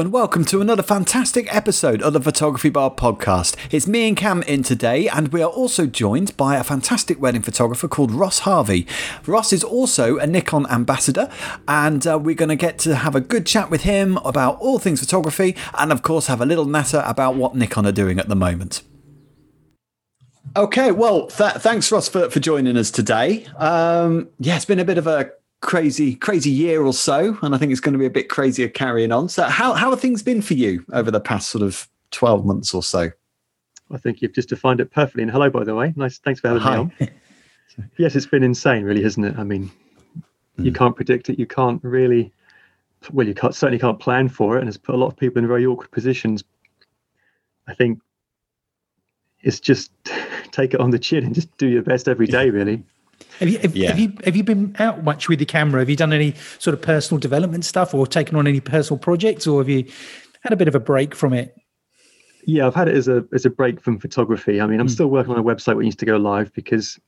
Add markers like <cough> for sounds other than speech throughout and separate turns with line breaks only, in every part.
And welcome to another fantastic episode of the Photography Bar podcast. It's me and Cam in today, and we are also joined by a fantastic wedding photographer called Ross Harvey. Ross is also a Nikon ambassador, and uh, we're going to get to have a good chat with him about all things photography, and of course, have a little natter about what Nikon are doing at the moment. Okay, well, th- thanks, Ross, for, for joining us today. Um, yeah, it's been a bit of a crazy crazy year or so and i think it's going to be a bit crazier carrying on. So how, how have things been for you over the past sort of 12 months or so?
I think you've just defined it perfectly. And hello by the way. Nice thanks for having Hi. me on. <laughs> Yes it's been insane really hasn't it? I mean mm. you can't predict it. You can't really well you can't certainly can't plan for it and it's put a lot of people in very awkward positions. I think it's just <laughs> take it on the chin and just do your best every day really
have you have, yeah. have, you have you been out much with the camera? Have you done any sort of personal development stuff, or taken on any personal projects, or have you had a bit of a break from it?
Yeah, I've had it as a as a break from photography. I mean, I'm mm. still working on a website which needs to go live because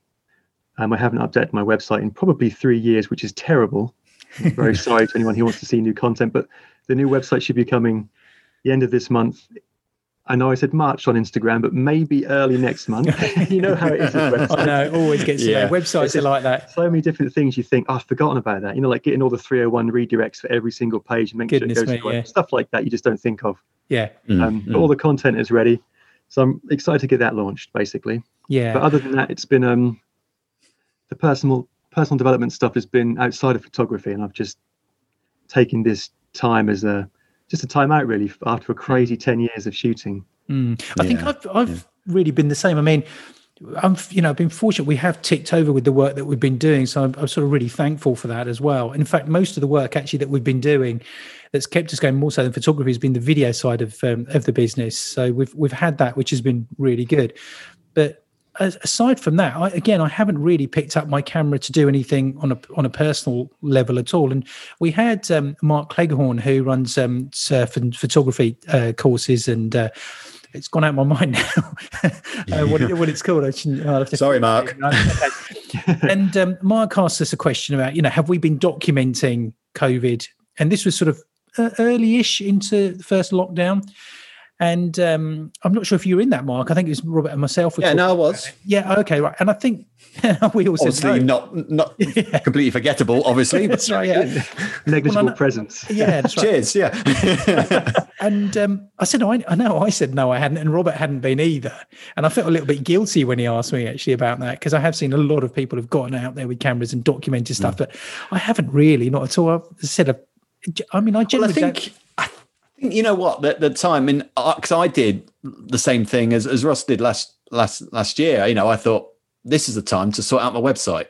um, I haven't updated my website in probably three years, which is terrible. I'm very <laughs> sorry to anyone who wants to see new content, but the new website should be coming the end of this month I know I said March on Instagram, but maybe early next month. <laughs> you know how it is.
I know, it always gets yeah. Websites are like that.
So many different things you think, oh, I've forgotten about that. You know, like getting all the 301 redirects for every single page and making Goodness sure it goes me, yeah. stuff like that. You just don't think of.
Yeah.
Um, mm, all the content is ready, so I'm excited to get that launched. Basically.
Yeah.
But other than that, it's been um, the personal personal development stuff has been outside of photography, and I've just taken this time as a just a time out really after a crazy 10 years of shooting
mm. i yeah. think i've, I've yeah. really been the same i mean i'm you know i've been fortunate we have ticked over with the work that we've been doing so I'm, I'm, sort of really thankful for that as well in fact most of the work actually that we've been doing that's kept us going more so than photography has been the video side of um, of the business so we've we've had that which has been really good but aside from that, I, again, I haven't really picked up my camera to do anything on a on a personal level at all. And we had um, Mark Cleghorn, who runs um, surf and photography uh, courses, and uh, it's gone out of my <laughs> mind now uh, what, what, it's called. I
Sorry, Mark. <laughs>
and um, Mark asked us a question about, you know, have we been documenting COVID? And this was sort of uh, early-ish into the first lockdown. And um, I'm not sure if you were in that, Mark. I think it was Robert and myself.
Yeah, no, I was.
Yeah, okay, right. And I think <laughs> we also
obviously no. not not <laughs> yeah. completely forgettable. Obviously,
that's right. Yeah,
negligible well, presence.
Yeah, that's
right. Cheers. Yeah. <laughs>
and um, I said, I, I know. I said no, I hadn't, and Robert hadn't been either. And I felt a little bit guilty when he asked me actually about that because I have seen a lot of people have gotten out there with cameras and documented stuff, mm. but I haven't really, not at all. I've said, I mean, I generally
well, I think you know what? The, the time, in because I did the same thing as, as Ross did last last last year. You know, I thought this is the time to sort out my website.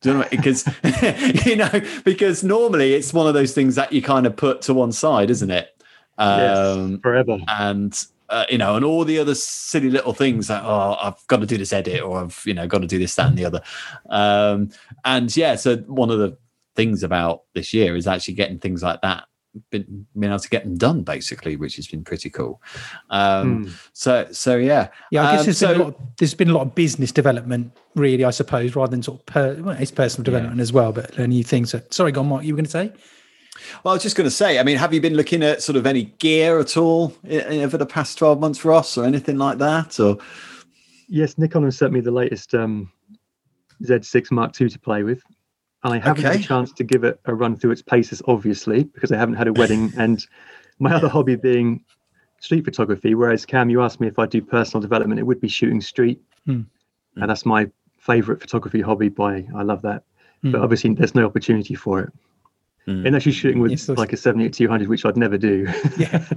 Do you know because <laughs> you know because normally it's one of those things that you kind of put to one side, isn't it?
Um, yes, forever.
And uh, you know, and all the other silly little things that oh, I've got to do this edit, or I've you know got to do this, that, and the other. Um, and yeah, so one of the things about this year is actually getting things like that been been able to get them done basically, which has been pretty cool. Um, mm. So so yeah,
yeah. I guess um, there's, so, been a lot of, there's been a lot of business development, really. I suppose rather than sort of per, well, it's personal development yeah. as well, but new things. So, sorry, go on, Mark. You were going to say.
Well, I was just going to say. I mean, have you been looking at sort of any gear at all over the past twelve months, Ross, or anything like that? Or
yes, Nikon has sent me the latest um, Z6 Mark II to play with. I haven't okay. had a chance to give it a run through its paces, obviously, because I haven't had a wedding <laughs> and my other hobby being street photography. Whereas Cam, you asked me if I do personal development, it would be shooting street, mm. and that's my favorite photography hobby. By I love that, mm. but obviously there's no opportunity for it. Mm. Unless you're shooting with yes, like a 78 200, which I'd never do. <laughs>
yeah.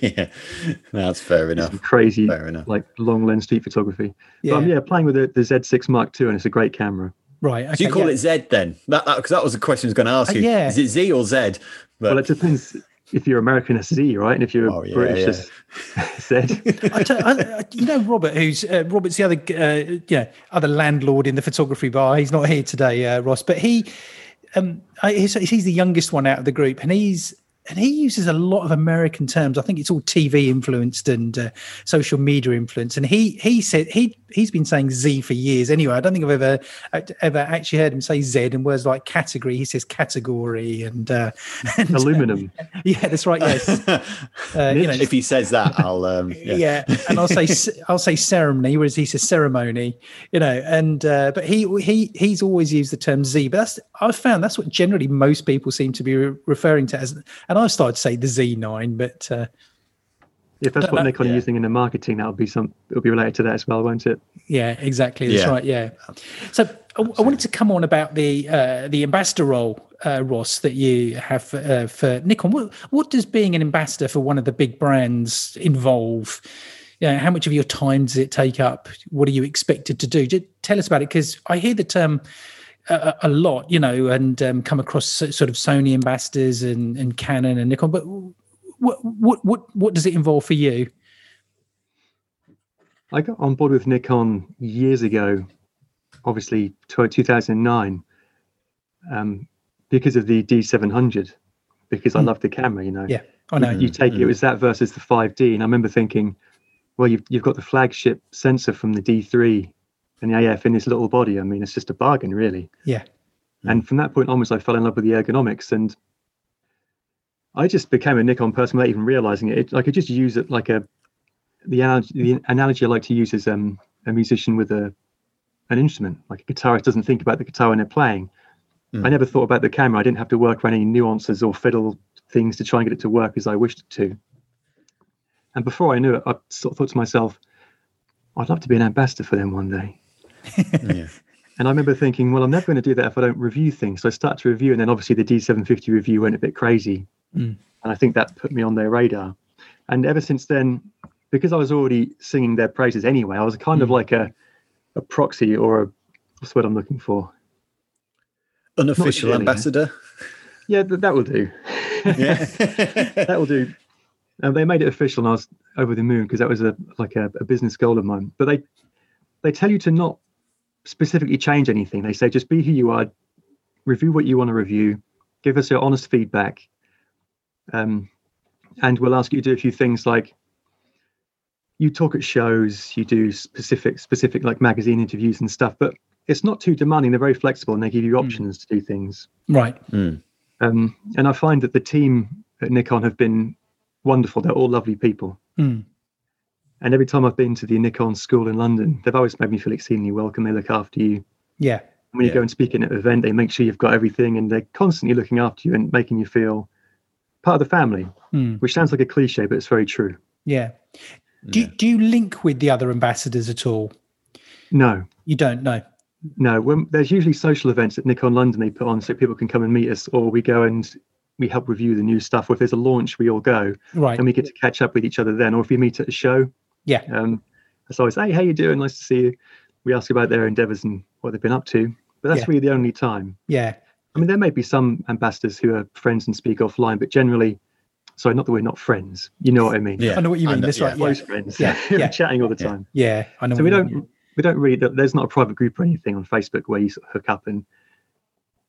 yeah, <laughs> that's fair enough.
crazy, fair enough. like long lens street photography. Yeah, but, um, yeah playing with the, the Z6 Mark II, and it's a great camera.
Right. Okay,
so you call yeah. it Z then? That because that, that, was the question I was going to ask uh, you. Uh, yeah. Is it Z or Z?
But... Well, it depends. If you're American, it's Z, right? And if you're oh, yeah, British, it's <laughs> Z. <laughs>
I, you know, Robert, who's uh, Robert's the other, uh, yeah, other landlord in the photography bar. He's not here today, uh, Ross, but he, um, he's, he's the youngest one out of the group, and he's and he uses a lot of American terms. I think it's all TV influenced and uh, social media influenced. And he he said he he's been saying Z for years. Anyway, I don't think I've ever ever actually heard him say Z in words like category. He says category and, uh, <laughs>
and aluminum.
Uh, yeah, that's right. Yes. <laughs>
Uh, you know, if he says that, I'll um, <laughs>
yeah. yeah. and I'll say I'll say ceremony, whereas he says ceremony. You know, and uh, but he he he's always used the term Z. But that's I've found that's what generally most people seem to be re- referring to as. And I started to say the Z9, but uh,
if that's what Nikon yeah. using in the marketing, that'll be some. It'll be related to that as well, won't it?
Yeah, exactly. That's yeah. right. Yeah. So I, I, wanted to come on about the uh, the ambassador role, uh, Ross, that you have uh, for Nikon. What what does being an ambassador for one of the big brands involve? You know, how much of your time does it take up? What are you expected to do? Just tell us about it, because I hear the term. A, a, lot, you know, and um, come across sort of Sony ambassadors and, and Canon and Nikon. But what what what what does it involve for you?
I got on board with Nikon years ago, obviously 2009, um, because of the D700, because I mm. love the camera, you know.
Yeah, I know.
You, you take mm. it was that versus the 5D, and I remember thinking, well, you've you've got the flagship sensor from the D3 and the AF in this little body. I mean, it's just a bargain, really.
Yeah.
And from that point onwards, I fell in love with the ergonomics, and I just became a Nikon person without even realizing it. it I could just use it like a the analogy, the analogy I like to use is um, a musician with a an instrument. Like a guitarist doesn't think about the guitar when they're playing. Mm. I never thought about the camera. I didn't have to work on any nuances or fiddle things to try and get it to work as I wished it to. And before I knew it, I sort of thought to myself, I'd love to be an ambassador for them one day. Yeah. And I remember thinking, well, I'm never going to do that if I don't review things. So I started to review, and then obviously the D750 review went a bit crazy. Mm. And I think that put me on their radar. And ever since then, because I was already singing their praises anyway, I was kind mm. of like a, a proxy or a, what's what I'm looking for?
Unofficial ambassador?
Yeah, that, that will do. <laughs> Yeah. <laughs> that will do. And they made it official and I was over the moon because that was a like a, a business goal of mine. But they they tell you to not specifically change anything. They say just be who you are, review what you want to review, give us your honest feedback, um, and we'll ask you to do a few things like you talk at shows, you do specific specific like magazine interviews and stuff, but it's not too demanding. They're very flexible and they give you hmm. options mm. to do things.
Right.
Mm. Um, and I find that the team at Nikon have been wonderful. They're all lovely people. Mm. And every time I've been to the Nikon school in London, they've always made me feel exceedingly welcome. They look after you.
Yeah.
when you
yeah.
go and speak in an event, they make sure you've got everything and they're constantly looking after you and making you feel part of the family, mm. which sounds like a cliche, but it's very true.
Yeah. Do, yeah. do you link with the other ambassadors at all?
No.
You don't know?
No. When, there's usually social events at Nikon London they put on so people can come and meet us, or we go and we help review the new stuff. Or if there's a launch, we all go.
Right.
And we get to catch up with each other then. Or if we meet at a show.
Yeah.
Um, it's always, hey, how you doing? Nice to see you. We ask about their endeavors and what they've been up to. But that's yeah. really the only time.
Yeah.
I mean, there may be some ambassadors who are friends and speak offline, but generally, sorry, not that we're not friends. You know what I mean?
Yeah, I know what you mean. That's
yeah.
right.
Close
yeah.
friends. Yeah, <laughs> yeah. chatting all the time.
Yeah, I know.
So we don't we don't really. There's not a private group or anything on Facebook where you sort of hook up and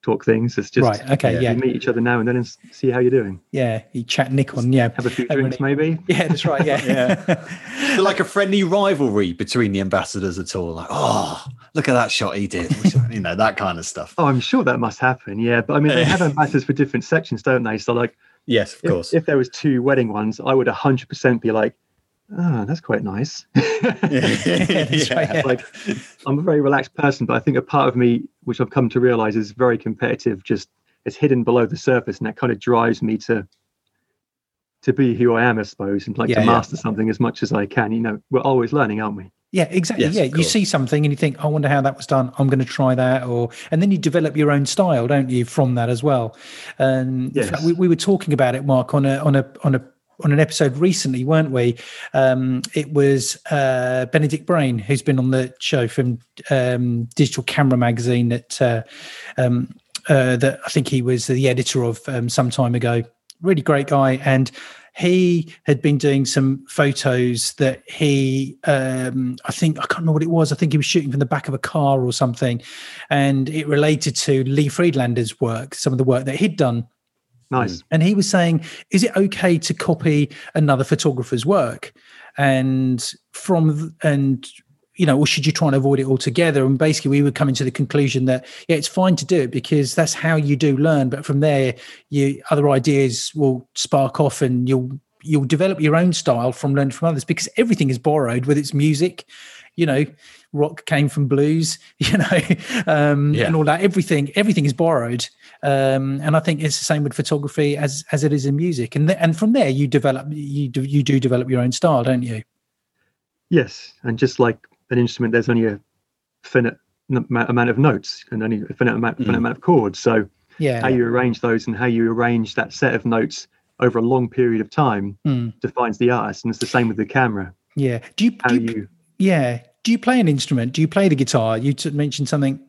talk things. It's just
right. Okay. Yeah.
You meet each other now and then and see how you're doing.
Yeah. You chat Nikon. Yeah.
Have a few drinks, maybe.
Yeah. That's right. Yeah.
yeah. <laughs> So like a friendly rivalry between the ambassadors at all. Like, oh, look at that shot he did. you know that kind of stuff.
Oh, I'm sure that must happen. Yeah. But I mean, they have <laughs> ambassadors for different sections, don't they? So like.
Yes, of
if,
course.
If there was two wedding ones, I would 100% be like, oh, that's quite nice. <laughs> <laughs> yeah. Like, I'm a very relaxed person, but I think a part of me, which I've come to realize, is very competitive. Just it's hidden below the surface, and that kind of drives me to to be who I am, I suppose, and like yeah, to master yeah. something as much as I can. You know, we're always learning, aren't we?
Yeah, exactly. Yes, yeah, you see something and you think, I wonder how that was done. I'm going to try that, or and then you develop your own style, don't you, from that as well? And yes. we, we were talking about it, Mark, on a on a on a on an episode recently, weren't we? Um, it was uh, Benedict Brain, who's been on the show from um, Digital Camera Magazine. That uh, um, uh, that I think he was the editor of um, some time ago. Really great guy, and he had been doing some photos that he um, i think i can't remember what it was i think he was shooting from the back of a car or something and it related to lee friedlander's work some of the work that he'd done
Nice. Mm.
And he was saying, is it okay to copy another photographer's work? And from and you know, or should you try and avoid it altogether? And basically, we were coming to the conclusion that yeah, it's fine to do it because that's how you do learn. But from there, you other ideas will spark off, and you'll you'll develop your own style from learning from others because everything is borrowed, whether it's music, you know, rock came from blues, <laughs> you know, um, yeah. and all that. Everything, everything is borrowed, um, and I think it's the same with photography as as it is in music. And th- and from there, you develop, you do, you do develop your own style, don't you?
Yes, and just like an instrument, there's only a finite amount of notes and only a finite amount, mm. finite amount of chords. So
yeah,
how you arrange those and how you arrange that set of notes over a long period of time mm. defines the artist. And it's the same with the camera.
Yeah. Do you, do you, you, yeah. Do you play an instrument? Do you play the guitar? You t- mentioned something.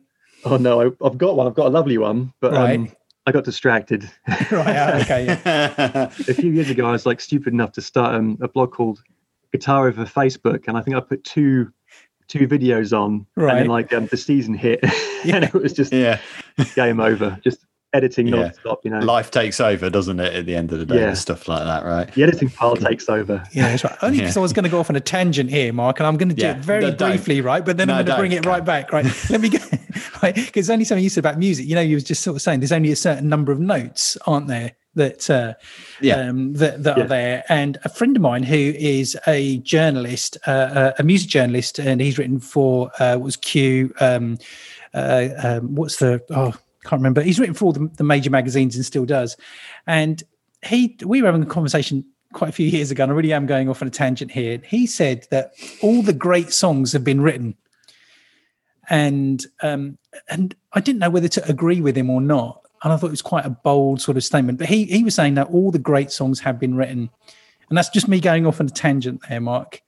Oh no, I, have got one. I've got a lovely one, but right. um, I got distracted. <laughs>
right. Okay.
Yeah. <laughs> a few years ago, I was like stupid enough to start um, a blog called Guitar Over Facebook, and I think I put two two videos on, right. and then like um, the season hit, <laughs> yeah. and it was just
yeah,
game over. Just editing yeah. non-stop you know
life takes over doesn't it at the end of the day yeah. stuff like that right
the editing pile takes over
yeah that's right only because yeah. i was going to go off on a tangent here mark and i'm going to do it very no, briefly right but then no, i'm going to bring it right back right <laughs> let me go <laughs> right because only something you said about music you know you was just sort of saying there's only a certain number of notes aren't there that uh, yeah. um, that, that yeah. are there. And a friend of mine who is a journalist, uh, uh a music journalist, and he's written for uh, was Q. Um, uh, um, what's the oh can't remember. He's written for all the, the, major magazines and still does. And he we were having a conversation quite a few years ago, and I really am going off on a tangent here. He said that all the great songs have been written. And um, and I didn't know whether to agree with him or not and I thought it was quite a bold sort of statement. But he he was saying that all the great songs have been written, and that's just me going off on a tangent there, Mark.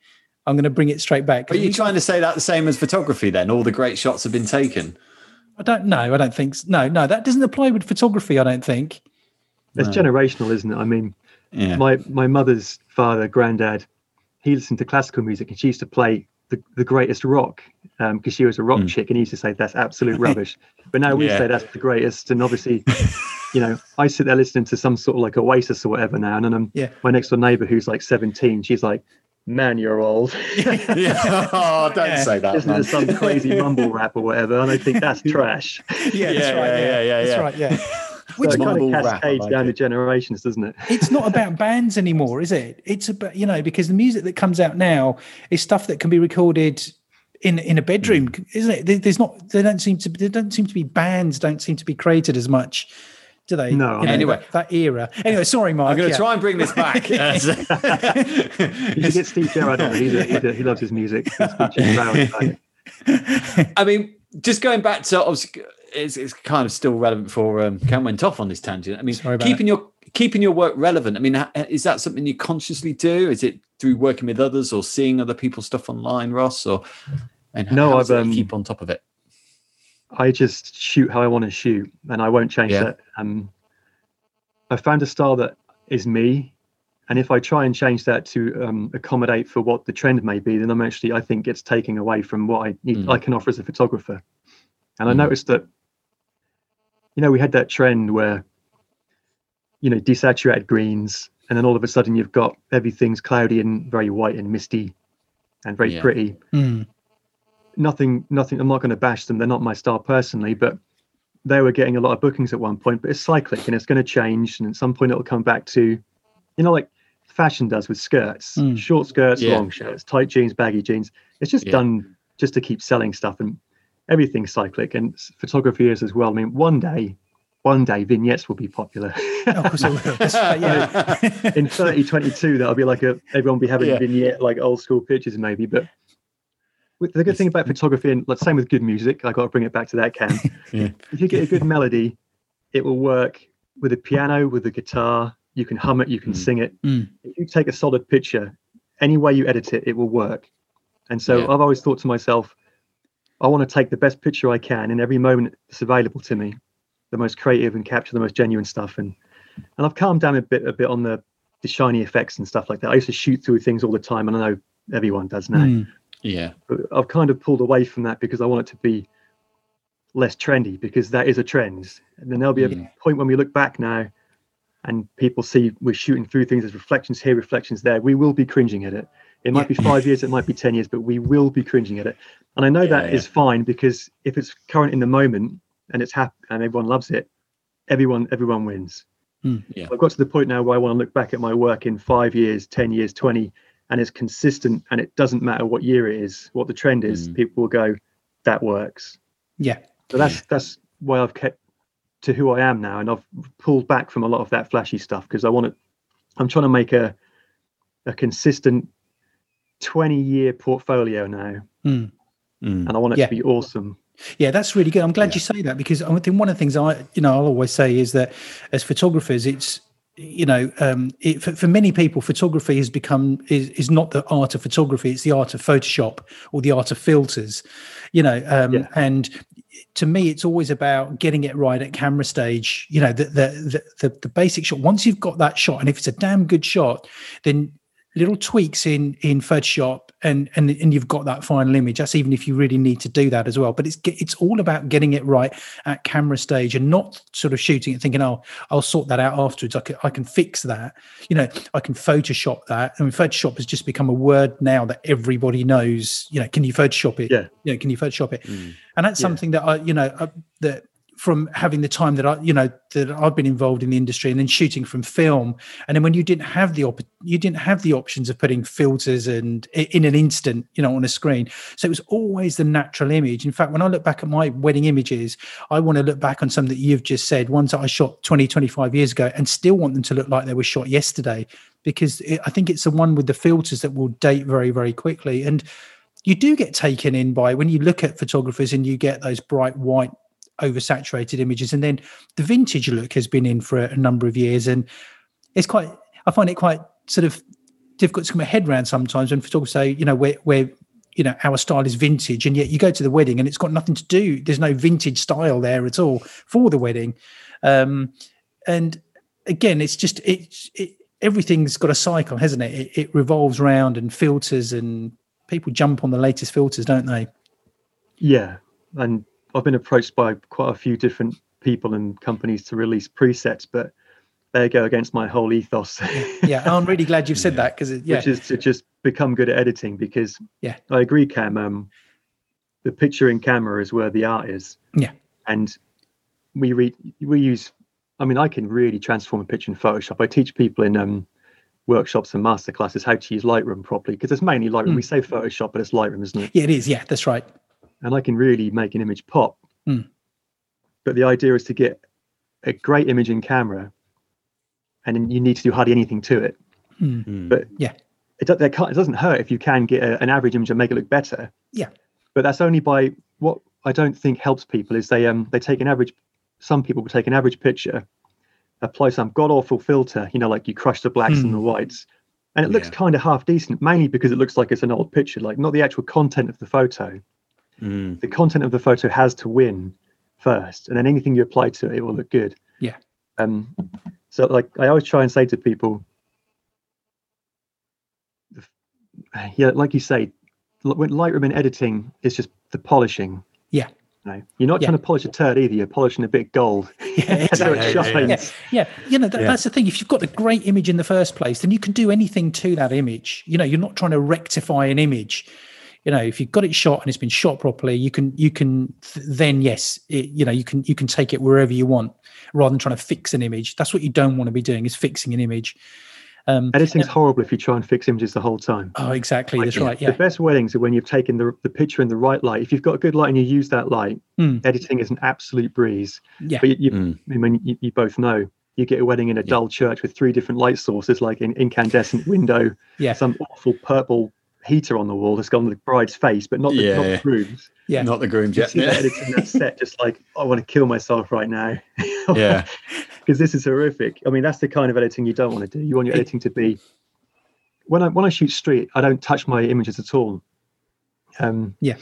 I'm going to bring it straight back.
Are you trying to say that the same as photography? Then all the great shots have been taken.
I don't know. I don't think no, no. That doesn't apply with photography. I don't think.
It's no. generational, isn't it? I mean, yeah. my my mother's father, granddad, he listened to classical music, and she used to play the, the greatest rock because um, she was a rock mm. chick and he used to say that's absolute <laughs> rubbish. but now we yeah. say that's the greatest. And obviously, you know, I sit there listening to some sort of like Oasis or whatever now. And then um, yeah. my next door neighbor who's like 17, she's like, man, you're old.
yeah. Oh, don't yeah. say that.
Listen to some crazy <laughs> mumble rap or whatever. And I think that's <laughs> trash.
yeah, yeah, that's right. Yeah, yeah, yeah. That's right. Yeah. <laughs>
Which so kind of cascades like down it. the generations, doesn't it?
it's not about bands anymore, is it? It's about you know because the music that comes out now is stuff that can be recorded in in a bedroom, mm. isn't it? There's not. They don't seem to. There don't seem to be bands. Don't seem to be created as much. Do they?
No.
You know, anyway, that, that, era. Anyway, sorry, Mark.
I'm going to
yeah.
try and bring this back. <laughs> you
should get Steve Gerrard on. He's a, he's a, he loves his music. <laughs>
I mean, just going back to obviously it's, it's kind of still relevant for um, Cam went off on this tangent. I mean, keeping it. your keeping your work relevant. I mean, is that something you consciously do? Is it through working with others or seeing other people's stuff online, Ross? Or and no, I've um, keep on top of it.
I just shoot how I want to shoot, and I won't change yeah. that. Um, I found a style that is me, and if I try and change that to um, accommodate for what the trend may be, then I'm actually I think it's taking away from what I need, mm. I can offer as a photographer. And mm. I noticed that you know, we had that trend where, you know, desaturated greens, and then all of a sudden you've got everything's cloudy and very white and misty and very yeah. pretty. Mm. Nothing, nothing. I'm not going to bash them. They're not my style personally, but they were getting a lot of bookings at one point. But it's cyclic and it's going to change, and at some point it'll come back to, you know, like fashion does with skirts, mm. short skirts, yeah. long shirts, tight jeans, baggy jeans. It's just yeah. done just to keep selling stuff and everything's cyclic and photography is as well. I mean, one day, one day vignettes will be popular.
of course it will. <laughs> <laughs> yeah.
In 3022, that'll be like a everyone will be having yeah. vignette like old school pictures maybe. But the good thing about photography and let's same with good music, I got to bring it back to that Cam. <laughs> yeah. If you get a good melody, it will work with a piano, with a guitar. You can hum it, you can mm. sing it. Mm. If you take a solid picture, any way you edit it, it will work. And so yeah. I've always thought to myself, I want to take the best picture I can in every moment that's available to me, the most creative and capture the most genuine stuff. And and I've calmed down a bit a bit on the the shiny effects and stuff like that. I used to shoot through things all the time, and I know everyone does now. Mm,
yeah,
but I've kind of pulled away from that because I want it to be less trendy because that is a trend. And then there'll be a mm. point when we look back now, and people see we're shooting through things as reflections here, reflections there, we will be cringing at it. It might yeah. be five years, it might be 10 years, but we will be cringing at it. And I know yeah, that yeah. is fine because if it's current in the moment and it's happy and everyone loves it, everyone everyone wins.
Mm, yeah.
I've got to the point now where I want to look back at my work in five years, 10 years, 20, and it's consistent and it doesn't matter what year it is, what the trend is, mm. people will go, that works.
Yeah.
So that's that's why I've kept to who I am now, and I've pulled back from a lot of that flashy stuff because I want to. I'm trying to make a a consistent 20 year portfolio now,
mm.
and I want it yeah. to be awesome.
Yeah, that's really good. I'm glad yeah. you say that because I think one of the things I, you know, I'll always say is that as photographers, it's you know, um, it, for, for, many people, photography has become is, is not the art of photography; it's the art of Photoshop or the art of filters. You know, um, yeah. and to me, it's always about getting it right at camera stage. You know, the, the the the basic shot. Once you've got that shot, and if it's a damn good shot, then little tweaks in in Photoshop and and and you've got that final image. That's even if you really need to do that as well. But it's it's all about getting it right at camera stage and not sort of shooting it thinking, oh, I'll sort that out afterwards. I can I can fix that. You know, I can Photoshop that. I mean, Photoshop has just become a word now that everybody knows. You know, can you Photoshop it?
Yeah.
You know, can you Photoshop it? Mm. And that's yeah. something that I, you know, uh, that from having the time that I, you know, that I've been involved in the industry, and then shooting from film, and then when you didn't have the op- you didn't have the options of putting filters and in an instant, you know, on a screen. So it was always the natural image. In fact, when I look back at my wedding images, I want to look back on some that you've just said, ones that I shot 20, 25 years ago, and still want them to look like they were shot yesterday, because it, I think it's the one with the filters that will date very, very quickly. And you do get taken in by when you look at photographers and you get those bright white oversaturated images. And then the vintage look has been in for a, number of years, and it's quite. I find it quite sort of difficult to come my head around sometimes when photographers say, you know, where where you know our style is vintage, and yet you go to the wedding and it's got nothing to do. There's no vintage style there at all for the wedding, um, and again, it's just it's it, everything's got a cycle, hasn't it? it? It revolves around and filters, and people jump on the latest filters, don't they?
Yeah, and I've been approached by quite a few different people and companies to release presets, but they go against my whole ethos. <laughs>
yeah, I'm really glad you've said yeah. that because yeah,
which is to just become good at editing because
yeah,
I agree, Cam. Um, the picture in camera is where the art is.
Yeah,
and we read we use. I mean, I can really transform a picture in Photoshop. I teach people in um, workshops and masterclasses how to use Lightroom properly because it's mainly Lightroom. Mm. We say Photoshop, but it's Lightroom, isn't it?
Yeah, it is. Yeah, that's right
and I can really make an image pop.
Mm.
But the idea is to get a great image in camera, and then you need to do hardly anything to it.
Mm.
But
yeah,
it, it, it, doesn't hurt if you can get a, an average image and make it look better.
Yeah,
but that's only by what I don't think helps people is they um they take an average. Some people will take an average picture, apply some god awful filter, you know, like you crush the blacks mm. and the hmm. whites, and it looks kind of half decent, mainly because it looks like it's an old picture, like not the actual content of the photo.
Mm.
The content of the photo has to win first, and then anything you apply to it, it will look good.
Yeah.
Um. So, like, I always try and say to people, <sighs> yeah, like you say, when Lightroom and editing is just the polishing.
Yeah.
No, you're not yeah. trying to polish a turd either. You're polishing a bit gold. <laughs>
Yeah, <laughs> exactly. yeah, yeah, yeah, you know that, yeah. that's the thing. If you've got a great image in the first place, then you can do anything to that image. You know, you're not trying to rectify an image you know if you've got it shot and it's been shot properly you can you can then yes it, you know you can you can take it wherever you want rather than trying to fix an image that's what you don't want to be doing is fixing an image
um, Editing's horrible if you try and fix images the whole time.
Oh, exactly. Like, that's right. Yeah.
The best weddings are when you've taken the, the picture in the right light. If you've got a good light and you use that light,
mm.
editing is an absolute breeze.
Yeah.
But you, you mm. I mean, you, you, both know you get a wedding in a yeah. dull church with three different light sources, like an incandescent window,
yeah.
some awful purple heater on the wall that's gone on the bride's face, but not the, yeah. not the groom's.
Yeah,
not the groom's yet.
Yeah. editing that set, <laughs> just like I want to kill myself right now. <laughs>
yeah,
because this is horrific. I mean, that's the kind of editing you don't want to do. You want your editing to be. When I when I shoot street, I don't touch my images at all. Um,
yeah,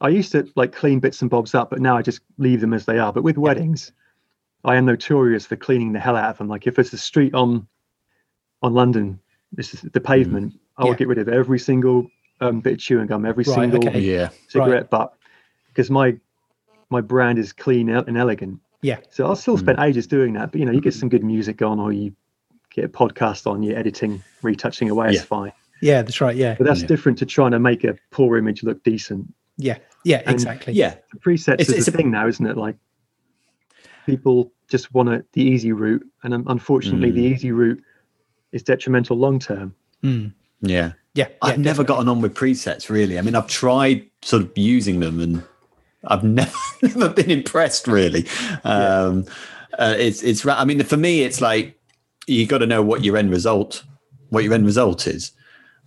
I used to like clean bits and bobs up, but now I just leave them as they are. But with weddings, I am notorious for cleaning the hell out of them. Like if it's a street on on London, this is the pavement. Mm I will get rid of every single um, bit of chewing gum, every right, single
okay. yeah.
cigarette right. butt, because my my brand is clean and elegant.
Yeah.
So I'll still spend mm. ages doing that, but you know, you get some good music on, or you get a podcast on, you're editing, retouching away, yeah. it's fine.
Yeah, that's right. Yeah.
But that's
yeah.
different to trying to make a poor image look decent.
Yeah. Yeah, and exactly.
Yeah.
The presets it's, is it's a thing now, isn't it? Like people just want a, the easy route. And unfortunately, mm. the easy route is detrimental long term.
Mm.
Yeah.
Yeah.
I've
yeah,
never definitely. gotten on with presets really. I mean, I've tried sort of using them and I've <laughs> never, never been impressed really. Um, yeah. uh, it's, it's, I mean, for me, it's like, you got to know what your end result, what your end result is.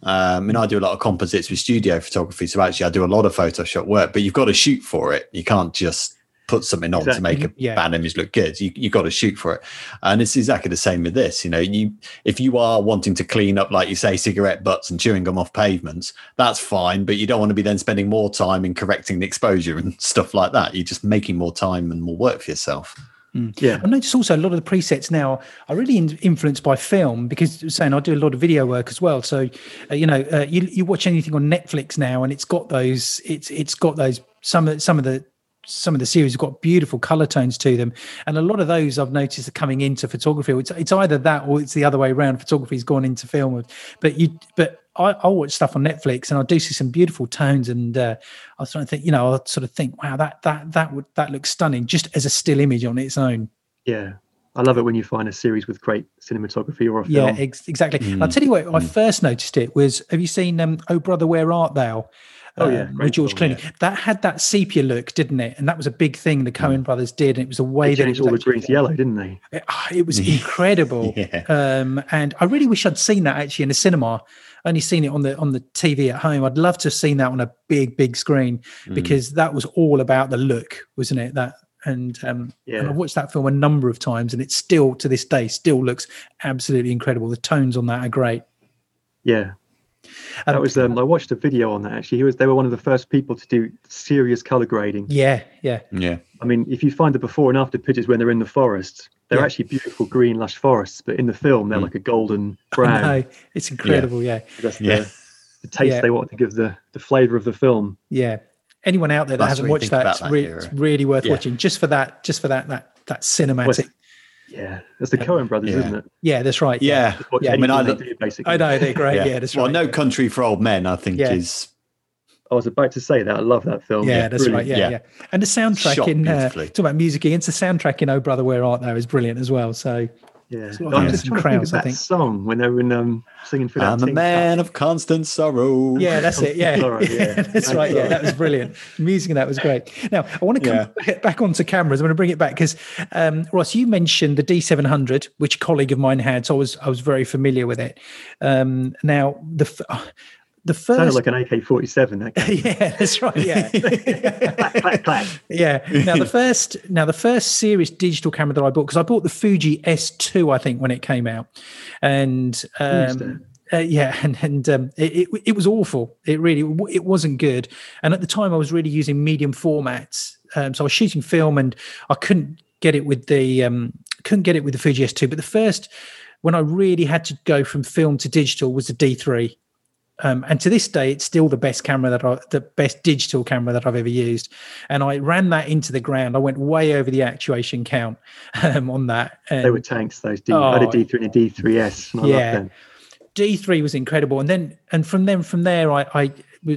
Um, and I do a lot of composites with studio photography. So actually, I do a lot of Photoshop work, but you've got to shoot for it. You can't just put something on exactly. to make a yeah. bad image look good. You you got to shoot for it, and it's exactly the same with this. You know, you if you are wanting to clean up, like you say, cigarette butts and chewing gum off pavements, that's fine. But you don't want to be then spending more time in correcting the exposure and <laughs> stuff like that. You're just making more time and more work for yourself.
Mm. Yeah, I noticed also a lot of the presets now are really in, influenced by film because saying I do a lot of video work as well. So, uh, you know, uh, you you watch anything on Netflix now, and it's got those it's it's got those some of some of the some of the series have got beautiful color tones to them and a lot of those i've noticed are coming into photography it's, it's either that or it's the other way around photography's gone into film but you but I, will watch stuff on Netflix and I do see some beautiful tones, and uh, I was trying to think, you know, I sort of think, wow, that that that would that looks stunning just as a still image on its own.
Yeah, I love it when you find a series with great cinematography or a
film. Yeah, ex- exactly. Mm. I'll tell you what, mm. I first noticed it was. Have you seen um, "Oh Brother, Where Art Thou"?
Oh yeah,
um, with George film, Clooney. Yeah. That had that sepia look, didn't it? And that was a big thing the Coen mm. brothers did. And it was a way
they
that
all the green to yellow, didn't they?
It, ah, it was <laughs> incredible. yeah. um, and I really wish I'd seen that actually in the cinema only seen it on the on the TV at home. I'd love to have seen that on a big big screen mm. because that was all about the look, wasn't it? That and um, yeah. and I've watched that film a number of times, and it still to this day still looks absolutely incredible. The tones on that are great.
Yeah, that um, was um, I watched a video on that actually. He was they were one of the first people to do serious color grading.
Yeah, yeah,
yeah.
I mean, if you find the before and after pictures when they're in the forest, they're yeah. actually beautiful green lush forests, but in the film they're mm. like a golden <laughs> brown.
No, it's incredible. Yeah,
yeah. that's yeah. The, the taste yeah. they want to give the the flavor of the film.
Yeah. Anyone out there that that's hasn't watched that, it's, re- it's, really worth watching just for that, just for that that that cinematic.
Yeah, that's the Coen brothers,
yeah.
isn't it?
Yeah, that's right.
Yeah,
yeah.
I mean, I,
do, basically.
I know they're great. yeah. yeah, that's right.
Well, No Country for Old Men, I think, is.
I was about to say that. I love that film.
Yeah, that's brilliant. right. Yeah, yeah, And the soundtrack Shot in uh, talk about music against the soundtrack in Oh Brother Where Art Thou is brilliant as well. So
yeah, I'm just trying crowds, to think of that think. song when they were in, um, singing for that.
I'm a man of constant sorrow.
Yeah, that's it. Yeah, sorrow, yeah. that's right. Yeah, <laughs> that was brilliant. Music in that was great. Now I want to come yeah. <laughs> back onto cameras. I want to bring it back because um, Ross, you mentioned the D700, which a colleague of mine had, so I was I was very familiar with it. Um, now the the first
sounded like an AK forty seven. <laughs>
Yeah, that's right. Yeah, <laughs> clack, clack, clack. yeah. Now the first, now the first serious digital camera that I bought because I bought the Fuji S two, I think, when it came out, and um, uh, yeah, <laughs> and and um, it, it, it was awful. It really it wasn't good. And at the time, I was really using medium formats, um, so I was shooting film, and I couldn't get it with the um, couldn't get it with the Fuji S two. But the first when I really had to go from film to digital was the D three um, and to this day, it's still the best camera that I, the best digital camera that I've ever used. And I ran that into the ground. I went way over the actuation count <laughs> um, on that.
And, they were tanks. Those D, oh, I had a oh, D3 and a D3S. yeah,
D3 was incredible. And then, and from then, from there, I, I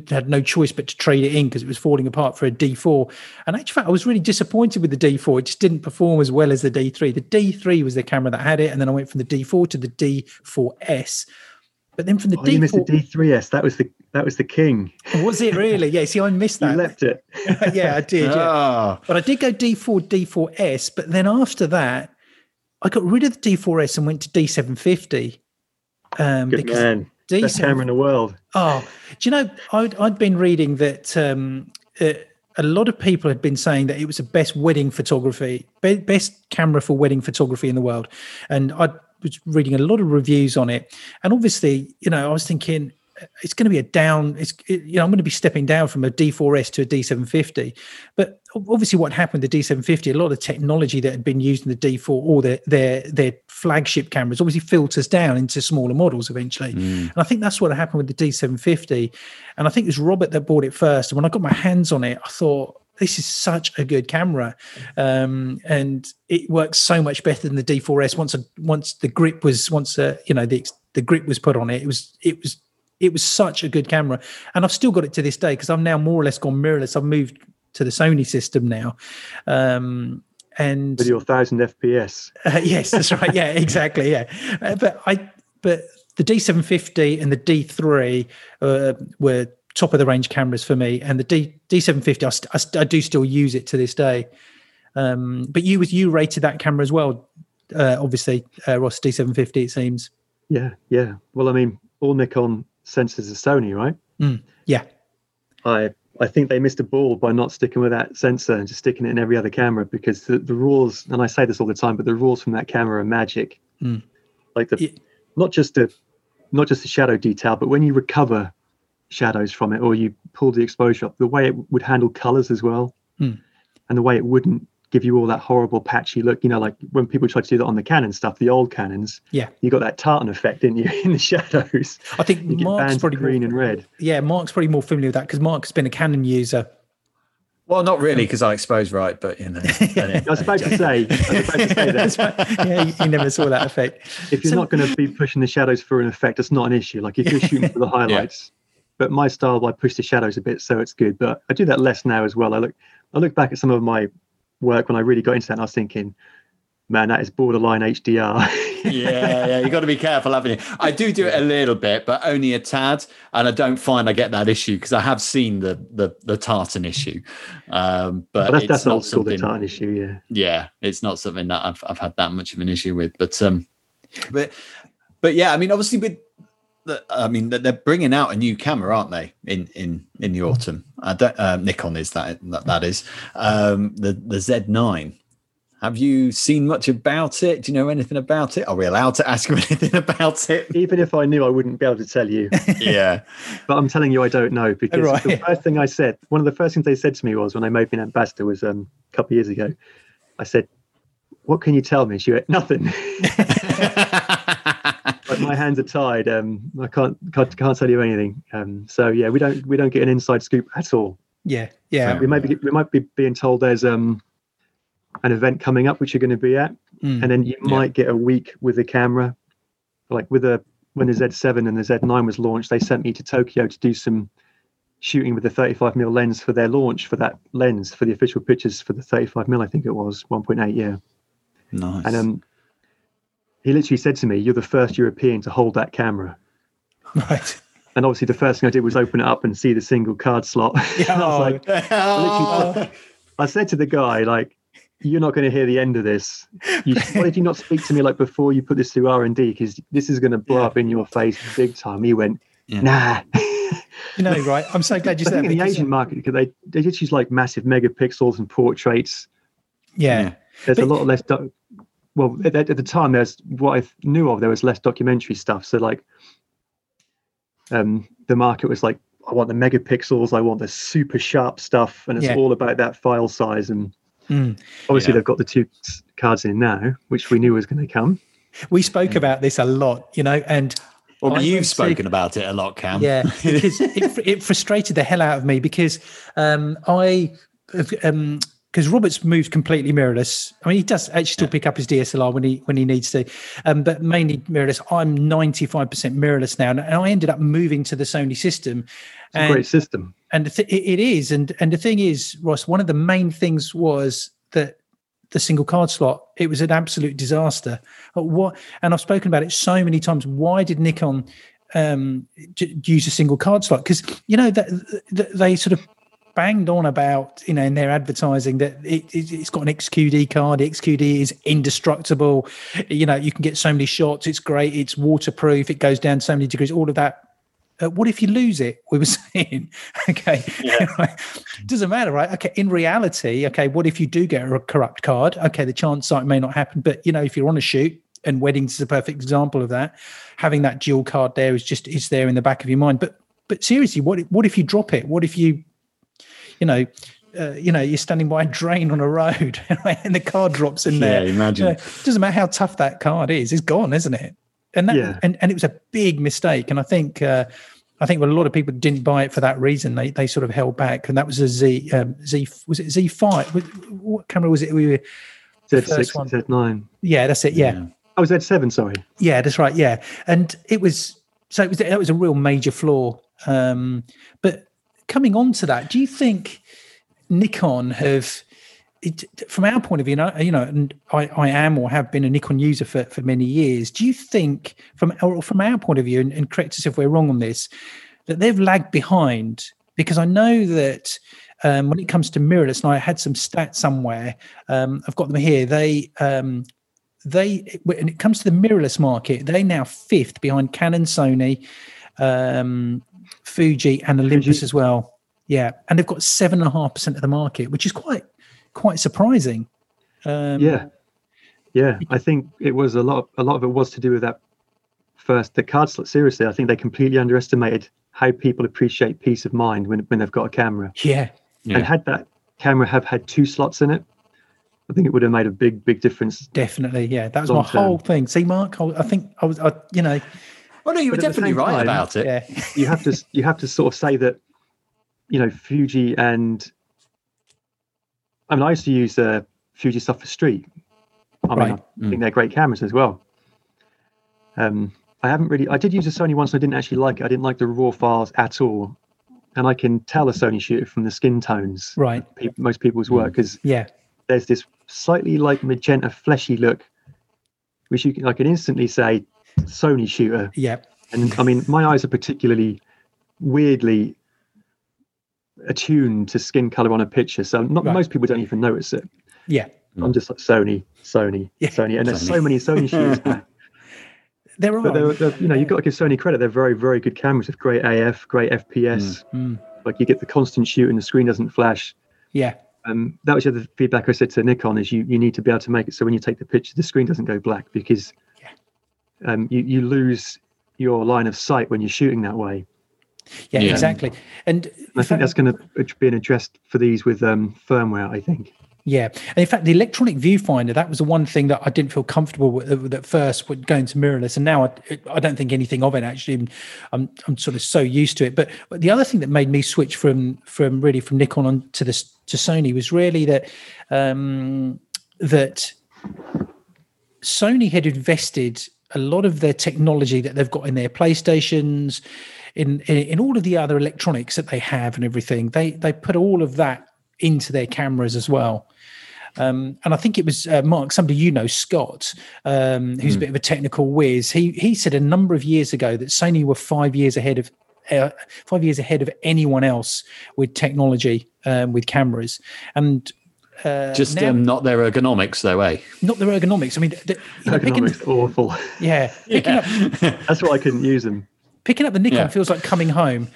had no choice but to trade it in because it was falling apart for a D4. And actually, I was really disappointed with the D4. It just didn't perform as well as the D3. The D3 was the camera that had it, and then I went from the D4 to the D4S. But then from the
oh, D4, missed the D3S. That was the that was the king.
Was it really? Yeah. See, I missed that.
you left it. <laughs>
yeah, I did. Yeah. Oh. But I did go D4, D4S. But then after that, I got rid of the D4S and went to D750.
Um, Good because man. D7, Best camera in the world.
Oh, do you know? I'd, I'd been reading that um, uh, a lot of people had been saying that it was the best wedding photography, best camera for wedding photography in the world, and I'd was reading a lot of reviews on it, and obviously, you know, I was thinking it's going to be a down. It's it, you know I'm going to be stepping down from a D4S to a D750, but obviously what happened with the D750, a lot of the technology that had been used in the D4 or their their their flagship cameras obviously filters down into smaller models eventually, mm. and I think that's what happened with the D750, and I think it was Robert that bought it first, and when I got my hands on it, I thought this is such a good camera, um, and it works so much better than the D4S. Once a, once the grip was once uh, you know the the grip was put on it, it was it was it was such a good camera, and I've still got it to this day because I'm now more or less gone mirrorless. I've moved to the Sony system now, um, and
with your thousand FPS.
Uh, yes, that's right. Yeah, <laughs> exactly. Yeah, uh, but I but the D750 and the D3 uh, were top of the range cameras for me, and the D D750 I, st- I, I do still use it to this day. Um, but you was you rated that camera as well, uh, obviously, uh, Ross D750. It seems.
Yeah, yeah. Well, I mean, all Nikon sensors are Sony, right?
Mm, yeah.
I I think they missed a ball by not sticking with that sensor and just sticking it in every other camera because the, the raws, and I say this all the time, but the raws from that camera are magic.
Mm.
Like the, yeah. not just the, not just the shadow detail, but when you recover shadows from it or you pull the exposure up, the way it would handle colors as well,
mm.
and the way it wouldn't give you all that horrible patchy look. You know, like when people try to do that on the Canon stuff, the old Canons.
Yeah,
you got that tartan effect, didn't you, <laughs> in the shadows?
I think Mark's probably
green
more,
and red.
Yeah, Mark's probably more familiar with that because Mark's been a Canon user.
Well, not really, because I expose right, but you know. <laughs>
I was about to say, I was about to say that.
yeah, you, you, never saw that effect.
If you're so, not going to be pushing the shadows for an effect, it's not an issue. Like if you're <laughs> shooting for the highlights, yeah. But my style, I push the shadows a bit, so it's good. But I do that less now as well. I look, I look back at some of my work when I really got into that. And I was thinking, man, that is borderline HDR. <laughs>
yeah, yeah, you got to be careful, haven't you? I do do it a little bit, but only a tad, and I don't find I get that issue because I have seen the the, the tartan issue. Um, but,
but that's, that's not something, the tartan issue, yeah.
Yeah, it's not something that I've I've had that much of an issue with, but um, but but yeah, I mean, obviously with I mean, they're bringing out a new camera, aren't they? In in in the autumn, uh, Nikon is that that, that is um, the the Z9. Have you seen much about it? Do you know anything about it? Are we allowed to ask you <laughs> anything about it?
Even if I knew, I wouldn't be able to tell you. <laughs>
yeah,
but I'm telling you, I don't know because right. the first thing I said, one of the first things they said to me was when I made an ambassador was um, a couple of years ago. I said, "What can you tell me?" She went, "Nothing." <laughs> my hands are tied. Um, I can't, can't can't tell you anything. Um, so yeah, we don't we don't get an inside scoop at all.
Yeah, yeah.
we might be we might be being told there's um an event coming up which you're going to be at, mm. and then you yeah. might get a week with the camera. Like with a when the Z7 and the Z9 was launched, they sent me to Tokyo to do some shooting with the 35 mm lens for their launch for that lens for the official pictures for the 35 mm I think it was 1.8 yeah.
Nice.
And um, he literally said to me, "You're the first European to hold that camera."
Right.
And obviously, the first thing I did was open it up and see the single card slot. <laughs>
Yeah, I, was
like, oh. I said to the guy, like, "You're not going to hear the end of this. You, why did you not speak to me like before you put this through R and D? Because this is going to blow yeah. up in your face big time." He went, yeah. "Nah."
you know, right? I'm so glad you <laughs> said
that. In the Asian market, because they they just use like massive megapixels and portraits.
Yeah,
there's but, a lot less well at, at, the time there's what I knew of there was less documentary stuff so like um the market was like I want the megapixels I want the super sharp stuff and it's yeah. all about that file size and
mm.
obviously yeah. they've got the two cards in now which we knew was going to come
we spoke yeah. about this a lot you know and
well, you've spoken to, about it a lot, Cam.
Yeah, <laughs> because it, it, frustrated the hell out of me because um, I um, because Robert's moved completely mirrorless. I mean, he does actually still yeah. pick up his DSLR when he when he needs to, um, but mainly mirrorless. I'm 95% mirrorless now, and I ended up moving to the Sony system.
It's and, a great system,
and th- it is. And and the thing is, Ross, one of the main things was that the single card slot it was an absolute disaster. What? And I've spoken about it so many times. Why did Nikon? um, use a single card slot because you know that, that, they sort of banged on about, you know, in their advertising that it, has got an XQD card. The XQD is indestructible. You know, you can get so many shots. It's great. It's waterproof. It goes down so many degrees. All of that. Uh, what if you lose it? We were <laughs> saying, okay, yeah. <laughs> doesn't matter, right? Okay, in reality, okay, what if you do get a corrupt card? Okay, the chance it may not happen, but you know, if you're on a shoot, and weddings is a perfect example of that. Having that dual card there is just is there in the back of your mind. But but seriously, what what if you drop it? What if you you know, uh, you know, you're standing by a drain on a road <laughs> and the car drops in there.
Yeah, imagine.
You know, doesn't matter how tough that card is, it's gone, isn't it? And that, yeah. and, and it was a big mistake. And I think, uh, I think a lot of people didn't buy it for that reason. They they sort of held back, and that was a Z um, Z was it Z five? What camera was it? We were
Z six, Z nine.
Yeah, that's it. Yeah. yeah.
was Z seven. Sorry.
Yeah, that's right. Yeah, and it was so it was that was a real major flaw. Um, but coming on to that, do you think Nikon have? It, from our point of view, you know, and I, I, am or have been a Nikon user for, for many years. Do you think, from or from our point of view, and, and correct us if we're wrong on this, that they've lagged behind? Because I know that um, when it comes to mirrorless, and I had some stats somewhere. Um, I've got them here. They um, they when it comes to the mirrorless market, they're now fifth behind Canon, Sony, um, Fuji, and Olympus Fuji. as well. Yeah, and they've got seven and a half percent of the market, which is quite quite surprising.
Um, yeah, yeah. I think it was a lot. A lot of it was to do with that first the card slot. Seriously, I think they completely underestimated how people appreciate peace of mind when when they've got a camera.
Yeah,
yeah. and had that camera have had two slots in it, I think it would have made a big, big difference.
Definitely, yeah. That was my term. whole thing. See, Mark, I, I think I was, I, you know.
Well, no, you were definitely right time, about it.
Yeah. <laughs> you have to, you have to sort of say that, you know, Fuji and. I mean, I used to use uh, Fuji stuff for street. I mean, right. I mm. think they're great cameras as well. Um, I haven't really. I did use a Sony once. and I didn't actually like it. I didn't like the raw files at all, and I can tell a Sony shooter from the skin tones.
Right.
Pe- most people's work because
yeah,
there's this slightly like magenta fleshy look, which you can, I can instantly say Sony shooter.
Yeah.
And I mean, my eyes are particularly weirdly attuned to skin color on a picture, so not right. most people don't even notice it.
Yeah.
I'm just like Sony, Sony, yeah. Sony, and there's so many Sony <laughs> shooters.
there are,
but they're, they're, you know, you've got to give Sony credit. They're very, very good cameras with great AF, great FPS. Mm. Like you get the constant shoot and the screen doesn't flash.
Yeah
um, that was the other feedback I said to Nikon is you you need to be able to make it so when you take the picture the screen doesn't go black because yeah. Um, you you lose your line of sight when you're shooting that way.
Yeah, yeah. exactly. And
I think that's going to be addressed for these with um, firmware. I think.
Yeah, and in fact, the electronic viewfinder that was the one thing that I didn't feel comfortable with, with at first, with going to mirrorless, and now I, I don't think anything of it. Actually, I'm I'm sort of so used to it. But, but the other thing that made me switch from from really from Nikon on to this to Sony was really that um, that Sony had invested a lot of their technology that they've got in their PlayStations, in, in in all of the other electronics that they have and everything. They they put all of that into their cameras as well. Um, and I think it was uh, Mark, somebody you know, Scott, um, who's mm. a hmm. bit of a technical whiz. He he said a number of years ago that Sony were five years ahead of uh, five years ahead of anyone else with technology um, with cameras and.
Uh, Just now, um, not their ergonomics, though, eh?
Not their ergonomics. I mean, the,
you know, picking, awful.
Yeah,
yeah. Up, that's why I couldn't use them.
Picking up the Nikon yeah. feels like coming home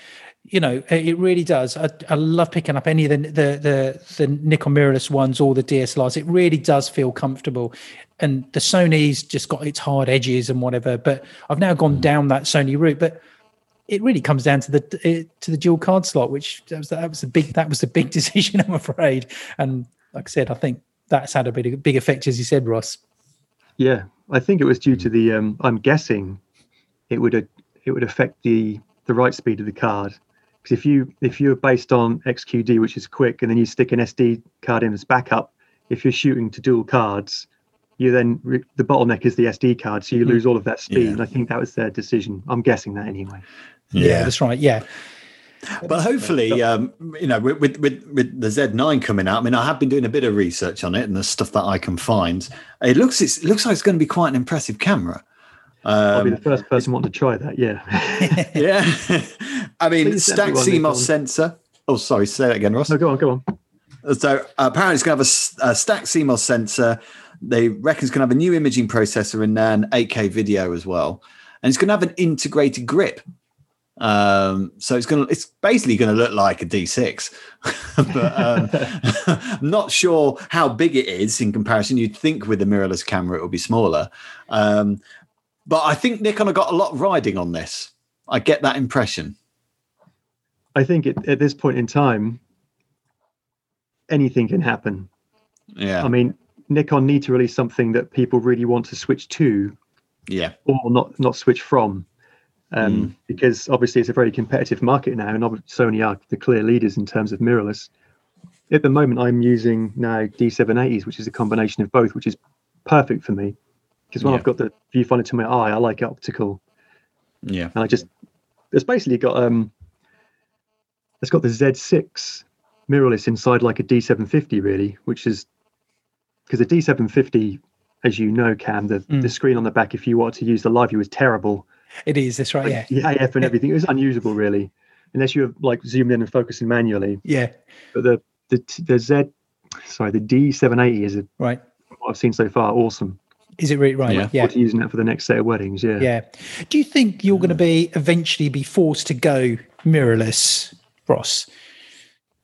you know, it really does. I, I love picking up any of the, the, the the Nikon mirrorless ones or the DSLRs. It really does feel comfortable. And the Sony's just got its hard edges and whatever. But I've now gone mm. down that Sony route. But it really comes down to the to the dual card slot, which that was that was a big that was a big <laughs> decision, I'm afraid. And like I said, I think that's had a big big effect, as you said, Ross.
Yeah, I think it was due to the. Um, I'm guessing it would it would affect the the write speed of the card because if you if you're based on XQD, which is quick, and then you stick an SD card in as backup, if you're shooting to dual cards, you then re- the bottleneck is the SD card, so you mm. lose all of that speed. Yeah. And I think that was their decision. I'm guessing that anyway.
Yeah, yeah that's right. Yeah.
But hopefully, <laughs> um, you know, with, with, with the Z9 coming out, I mean, I have been doing a bit of research on it and the stuff that I can find. It looks it looks like it's going to be quite an impressive camera.
Um, I'll be the um, first person wanting to try that. Yeah. <laughs>
yeah. <laughs> I mean, Please stack CMOS sensor. Oh, sorry. Say that again, Ross.
No, go on. Go
on. So uh, apparently, it's going to have a, a stacked CMOS sensor. They reckon it's going to have a new imaging processor in there and 8K video as well, and it's going to have an integrated grip. Um, so it's going to it's basically going to look like a D6, <laughs> but um, <laughs> not sure how big it is in comparison. You'd think with a mirrorless camera it would be smaller, um, but I think Nikon have got a lot of riding on this. I get that impression.
I think it, at this point in time, anything can happen.
Yeah.
I mean, Nikon need to release something that people really want to switch to.
Yeah.
Or not not switch from. Um, mm. because obviously it's a very competitive market now, and Sony are the clear leaders in terms of mirrorless. At the moment, I'm using now D780s, which is a combination of both, which is perfect for me because when yeah. I've got the viewfinder to my eye, I like optical.
Yeah,
and I just it's basically got um, it's got the Z6 mirrorless inside like a D750 really, which is because the D750, as you know, Cam, the, mm. the screen on the back, if you wanted to use the live view, is terrible.
It is. That's right. Like,
yeah. The AF and everything. It was unusable, really, unless you were like zooming in and focusing manually.
Yeah.
But the the the Z, sorry, the D780 is a,
right.
What I've seen so far, awesome.
Is it really right?
Yeah. yeah. using that for the next set of weddings. Yeah.
Yeah. Do you think you're going to be eventually be forced to go mirrorless, Ross?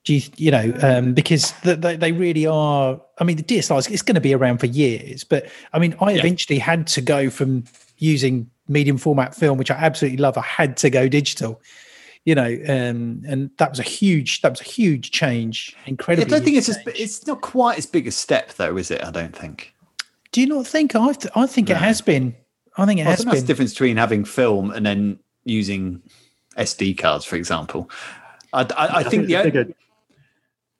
Do you, you know, um, because the, the, they really are. I mean, the DSLR it's going to be around for years, but I mean, I yeah. eventually had to go from using medium format film, which I absolutely love. I had to go digital, you know, um, and that was a huge that was a huge change. Incredible.
I don't think it's as, it's not quite as big a step though, is it? I don't think.
Do you not think? I th- I think no. it has been. I think it well, has been. That's
the difference between having film and then using SD cards, for example. I, I, I, I think, think the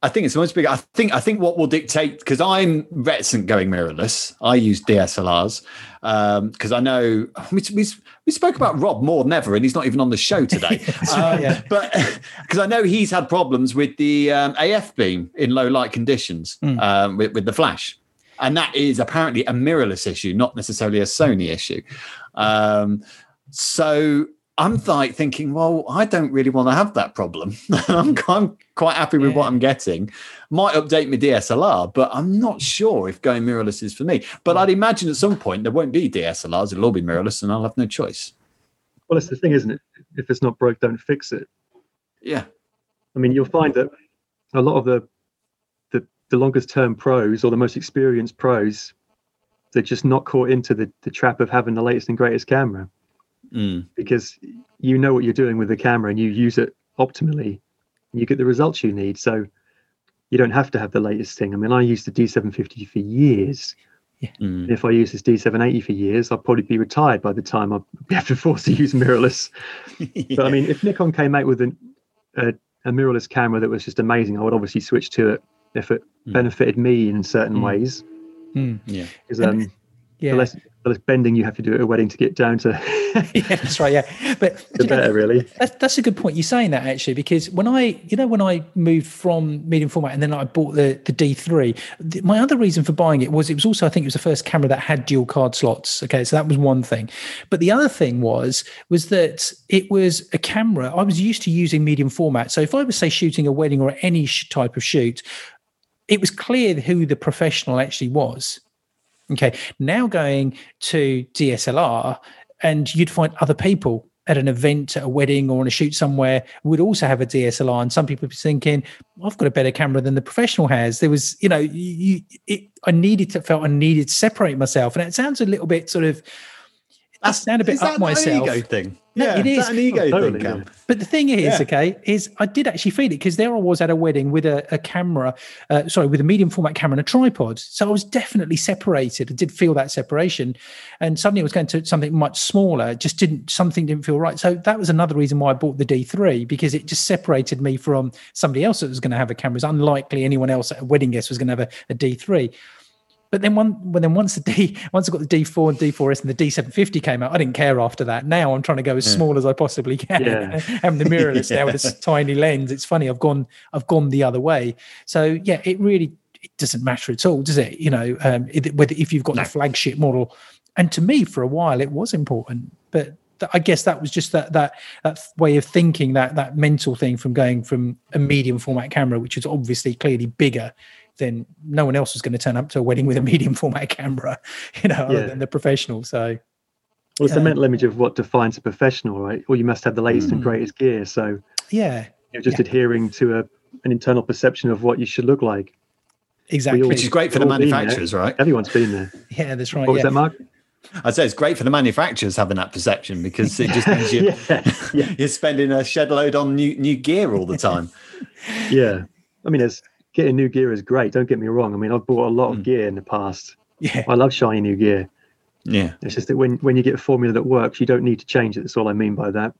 I think it's much bigger. I think I think what will dictate because I'm reticent going mirrorless. I use DSLRs Um, because um, I know we, we, we spoke about Rob more than ever, and he's not even on the show <laughs> today. um, yeah. But <laughs> because I know he's had problems with the um, AF beam in low light conditions mm. with, with the flash, and that is apparently a mirrorless issue, not necessarily a Sony issue. Um, so I'm like thinking, well, I don't really want to have that problem. <laughs> I'm, I'm, quite happy with yeah. what I'm getting. Might update my DSLR, but I'm not sure if going mirrorless is for me. But I'd imagine at some point there won't be DSLRs; it'll all be mirrorless, and I'll have no choice.
Well, it's the thing, isn't it? If it's not broke, don't fix it.
Yeah.
I mean, you'll find that a lot of the the, the longest term pros or the most experienced pros, they're just not caught into the, the trap of having the latest and greatest camera
mm.
because you know what you're doing with the camera and you use it optimally and you get the results you need so you don't have to have the latest thing i mean i used the d750 for years
yeah.
mm. if i use this d780 for years i'll probably be retired by the time i'll <laughs> have to force to use mirrorless yeah. <laughs> but i mean if nikon came out with an, a, a, mirrorless camera that was just amazing i would obviously switch to it if it mm. benefited me in certain
mm.
ways
mm. yeah
because um, yeah. the less the less bending you have to do at a wedding to get down to. <laughs>
yeah, that's right. Yeah, but <laughs>
the better, know, really.
That's, that's a good point. You're saying that actually because when I, you know, when I moved from medium format and then I bought the the D3, the, my other reason for buying it was it was also I think it was the first camera that had dual card slots. Okay, so that was one thing, but the other thing was was that it was a camera I was used to using medium format. So if I was say shooting a wedding or any type of shoot, it was clear who the professional actually was Okay. Now going to DSLR, and you'd find other people at an event, at a wedding, or on a shoot somewhere would also have a DSLR. And some people be thinking, I've got a better camera than the professional has. There was, you know, you, it, I needed to felt I needed to separate myself. And it sounds a little bit sort of, I sound a bit up myself.
ego thing.
No, yeah, it is
an ego oh, totally, thing. Yeah.
But the thing is, yeah. okay, is I did actually feel it because there I was at a wedding with a, a camera, uh, sorry, with a medium format camera and a tripod. So I was definitely separated. I did feel that separation, and suddenly I was going to something much smaller. It just didn't something didn't feel right. So that was another reason why I bought the D3 because it just separated me from somebody else that was going to have a camera. It's unlikely anyone else at a wedding guest was going to have a a D3. But then one, when then once the D, <laughs> once I got the D4 and D4S and the D750 came out, I didn't care after that. Now I'm trying to go as yeah. small as I possibly can. Yeah. <laughs> Having the mirrorless yeah. now with this <laughs> tiny lens, it's funny. I've gone, I've gone the other way. So yeah, it really it doesn't matter at all, does it? You know, um, it, whether if you've got no. the flagship model, and to me for a while it was important, but I guess that was just that that that way of thinking, that that mental thing from going from a medium format camera, which is obviously clearly bigger, then no one else was going to turn up to a wedding with a medium <laughs> format camera, you know, other than the professional. So,
well, it's uh, the mental image of what defines a professional, right? Or you must have the latest mm. and greatest gear. So,
yeah,
you're just yeah. adhering to a an internal perception of what you should look like.
Exactly,
all, which is great for the manufacturers, right?
Everyone's been there. <laughs>
Yeah, that's right.
What was that, Mark?
I'd say it's great for the manufacturers having that perception because it just means <laughs> you, yeah, yeah. you're spending a shed load on new new gear all the time.
yeah, I mean, it's getting new gear is great. Don't get me wrong. I mean, I've bought a lot of mm. gear in the past.
Yeah,
I love shiny new gear,
Yeah.
It's just that when when you get a formula that works, you don't need to change it. That's all I mean by that.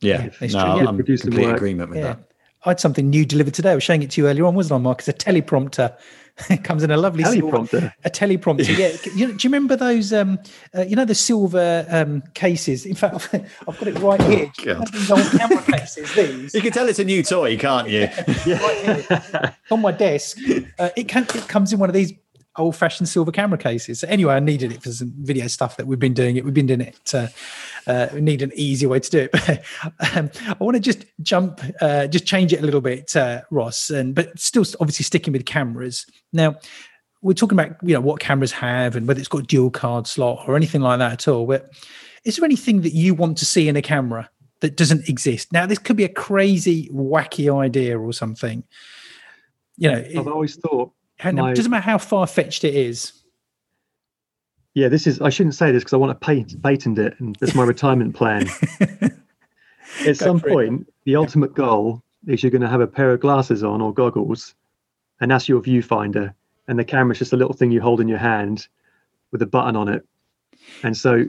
Yeah.
It's
no,
true, yeah.
I'm
Produce
complete
work.
agreement with
Yeah.
that.
I had something new delivered today. I was showing it to you earlier on, wasn't I, Mark? It's a teleprompter. <laughs> it comes in a lovely silver-
Teleprompter.
a teleprompter. Yeah. <laughs> You know, do you remember those? Um, uh, you know the silver um, cases. In fact, I've, <laughs> I've got it right here. You these old camera cases. These
You can tell it's a new toy, can't you?
right here on my desk. Uh, it can it comes in one of these old-fashioned silver camera cases. So anyway, I needed it for some video stuff that we've been doing. It we've been doing it. Uh, uh, need an easier way to do it. <laughs> um, I want to just jump, uh, just change it a little bit, uh, Ross, and but still obviously sticking with cameras. Now we're talking about you know what cameras have and whether it's got a dual card slot or anything like that at all. But is there anything that you want to see in a camera that doesn't exist? Now this could be a crazy, wacky idea or something. You know,
I've always thought, my-
doesn't matter how far fetched it is.
Yeah, this is. I shouldn't say this because I want to patent, patent it, and that's my <laughs> retirement plan. <laughs> At some
for it.
point, the ultimate goal is you're going to have a pair of glasses on or goggles, and that's your viewfinder, and the camera's just a little thing you hold in your hand with a button on it, and so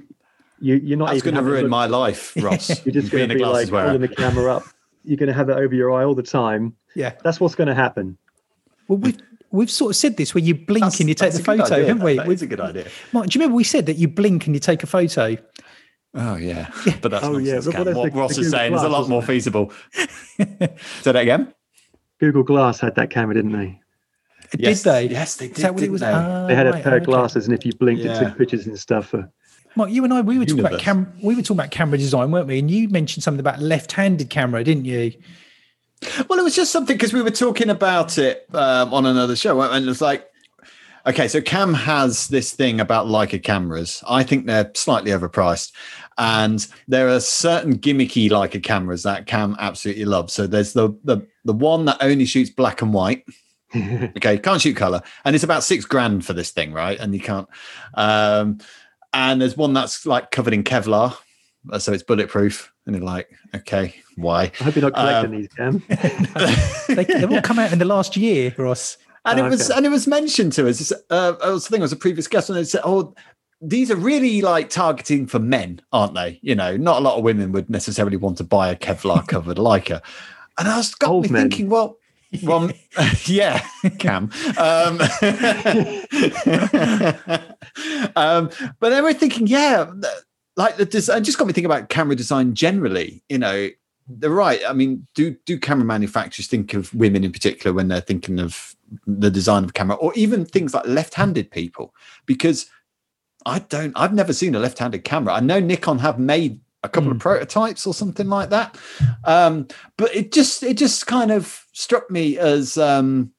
you, you're not
That's going to ruin
look-
my life, <laughs> Ross.
You're just going to be like
wearer.
holding the camera up. You're going to have it over your eye all the time.
Yeah.
That's what's going to happen.
Well, we've we've sort of said this where you blink
That's-
and you take the photo,
idea.
haven't we?
That is a good idea.
Mark, do you remember we said that you blink and you take a photo?
Oh yeah, but that's
Oh, yeah.
nonsense,
Well,
Cam.
that's
What
the-
Ross
the
is
Google
saying is a lot more feasible. <laughs> Say that again.
Google Glass had that camera, didn't they?
Yes,
Did they?
Yes, they did.
Is that what it was?
they?
Ah,
They had a
right,
pair of
okay.
glasses, and if you blinked, it took pictures and stuff. For,
Mark, you and I, we were talking about
Universe.
cam- we were talking about camera design, weren't we? And you mentioned something about left-handed camera, didn't you?
Well, it was just something because we were talking about it um, on another show, and it was like, okay, so Cam has this thing about Leica cameras. I think they're slightly overpriced, and there are certain gimmicky Leica cameras that Cam absolutely loves. So there's the the the one that only shoots black and white. <laughs> okay, can't shoot color, and it's about six grand for this thing, right? And you can't. Um, and there's one that's like covered in Kevlar, so it's bulletproof. And you're like, okay, why?
I hope you're not collecting
Um,
these, Cam. <laughs>
They, they've all come out in the last year, Ross.
and
Oh,
it was
okay.
and it was mentioned to us. Uh, I was thinking it was a previous guest, and they said, "Oh, these are really like targeting for men, aren't they? You know, not a lot of women would necessarily want to buy a Kevlar covered <laughs> Leica." And I was got
Old
me
men.
thinking, well. Well, <laughs> yeah, Cam. Um, um, but then we're thinking, yeah, th- like the design just got me thinking about camera design generally. You know, they're right. I mean, do do camera manufacturers think of women in particular when they're thinking of the design of a camera, or even things like left-handed people? Because I don't, I've never seen a left-handed camera. I know Nikon have made a couple of
Hmm.
prototypes or something like that, um, but it just it just kind of struck me as um,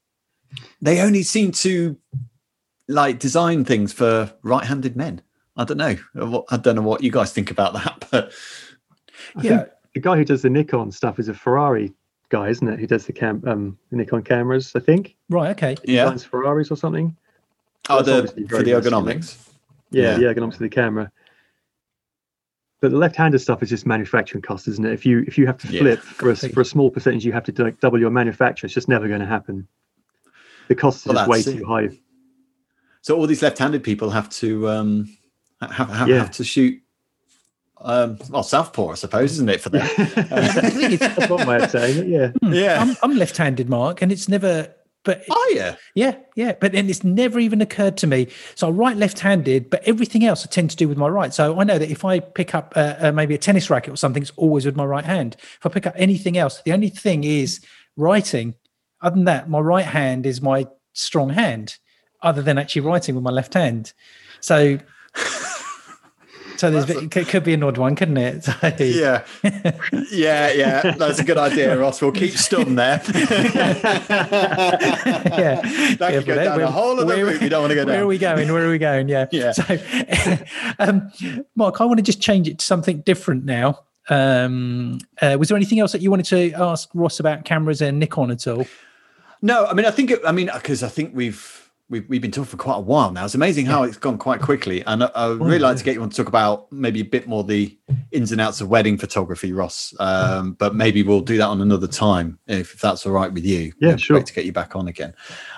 they only seem to like design things for right-handed men. I don't know. What- I don't know what you guys think about that, <laughs> but
I
Yeah.
the guy who does the Nikon stuff is a Ferrari guy, isn't it? Who does the cam um the Nikon cameras, I think.
Right, okay.
yeah.
Designs Ferraris or something.
Oh,
That's
the for the ergonomics.
Yeah,
Yeah.
the ergonomics of the camera. But the left-handed stuff is just manufacturing cost, isn't it? If you if you have to
Yeah,
flip for a, for a small percentage, you have to do, double your manufacture. It's just never going to happen. The cost is
Well,
just way
it.
too high.
So all these left-handed people have to um, have have,
Yeah.
have to shoot. Um, well, southpaw, I suppose, isn't it for them?
That's one way of saying it. Yeah.
yeah.
I'm, I'm left-handed, Mark, and it's never. But
oh yeah.
yeah, yeah, but then it's never even occurred to me. So I write left-handed, but everything else I tend to do with my right. So I know that if I pick up uh, uh, maybe a tennis racket or something, it's always with my right hand. If I pick up anything else, the only thing is writing. Other than that, my right hand is my strong hand. Other than actually writing with my left hand, so <laughs> so there's it could, could be an odd one, couldn't it? <laughs> So,
Yeah, yeah, yeah. That's a good idea, Ross. We'll keep Stum there. <laughs>
yeah.
That
Yeah,
could go down
where-
a whole other
where-
route we don't want to go down.
Where are we going? Where are we going? Yeah.
Yeah.
So, <laughs> um, Mark, I want to just change it to something different now. Um, uh, was there anything else that you wanted to ask Ross about cameras and Nikon at all?
No, I mean, I think, it, I mean, because I think we've we've we've been talking for quite a while now. It's amazing how it's gone quite quickly, and I, I would really like to get you on to talk about maybe a bit more the ins and outs of wedding photography, Ross. Um, but maybe we'll do that on another time if, if that's all right with you.
Yeah, sure.
To get you back on again.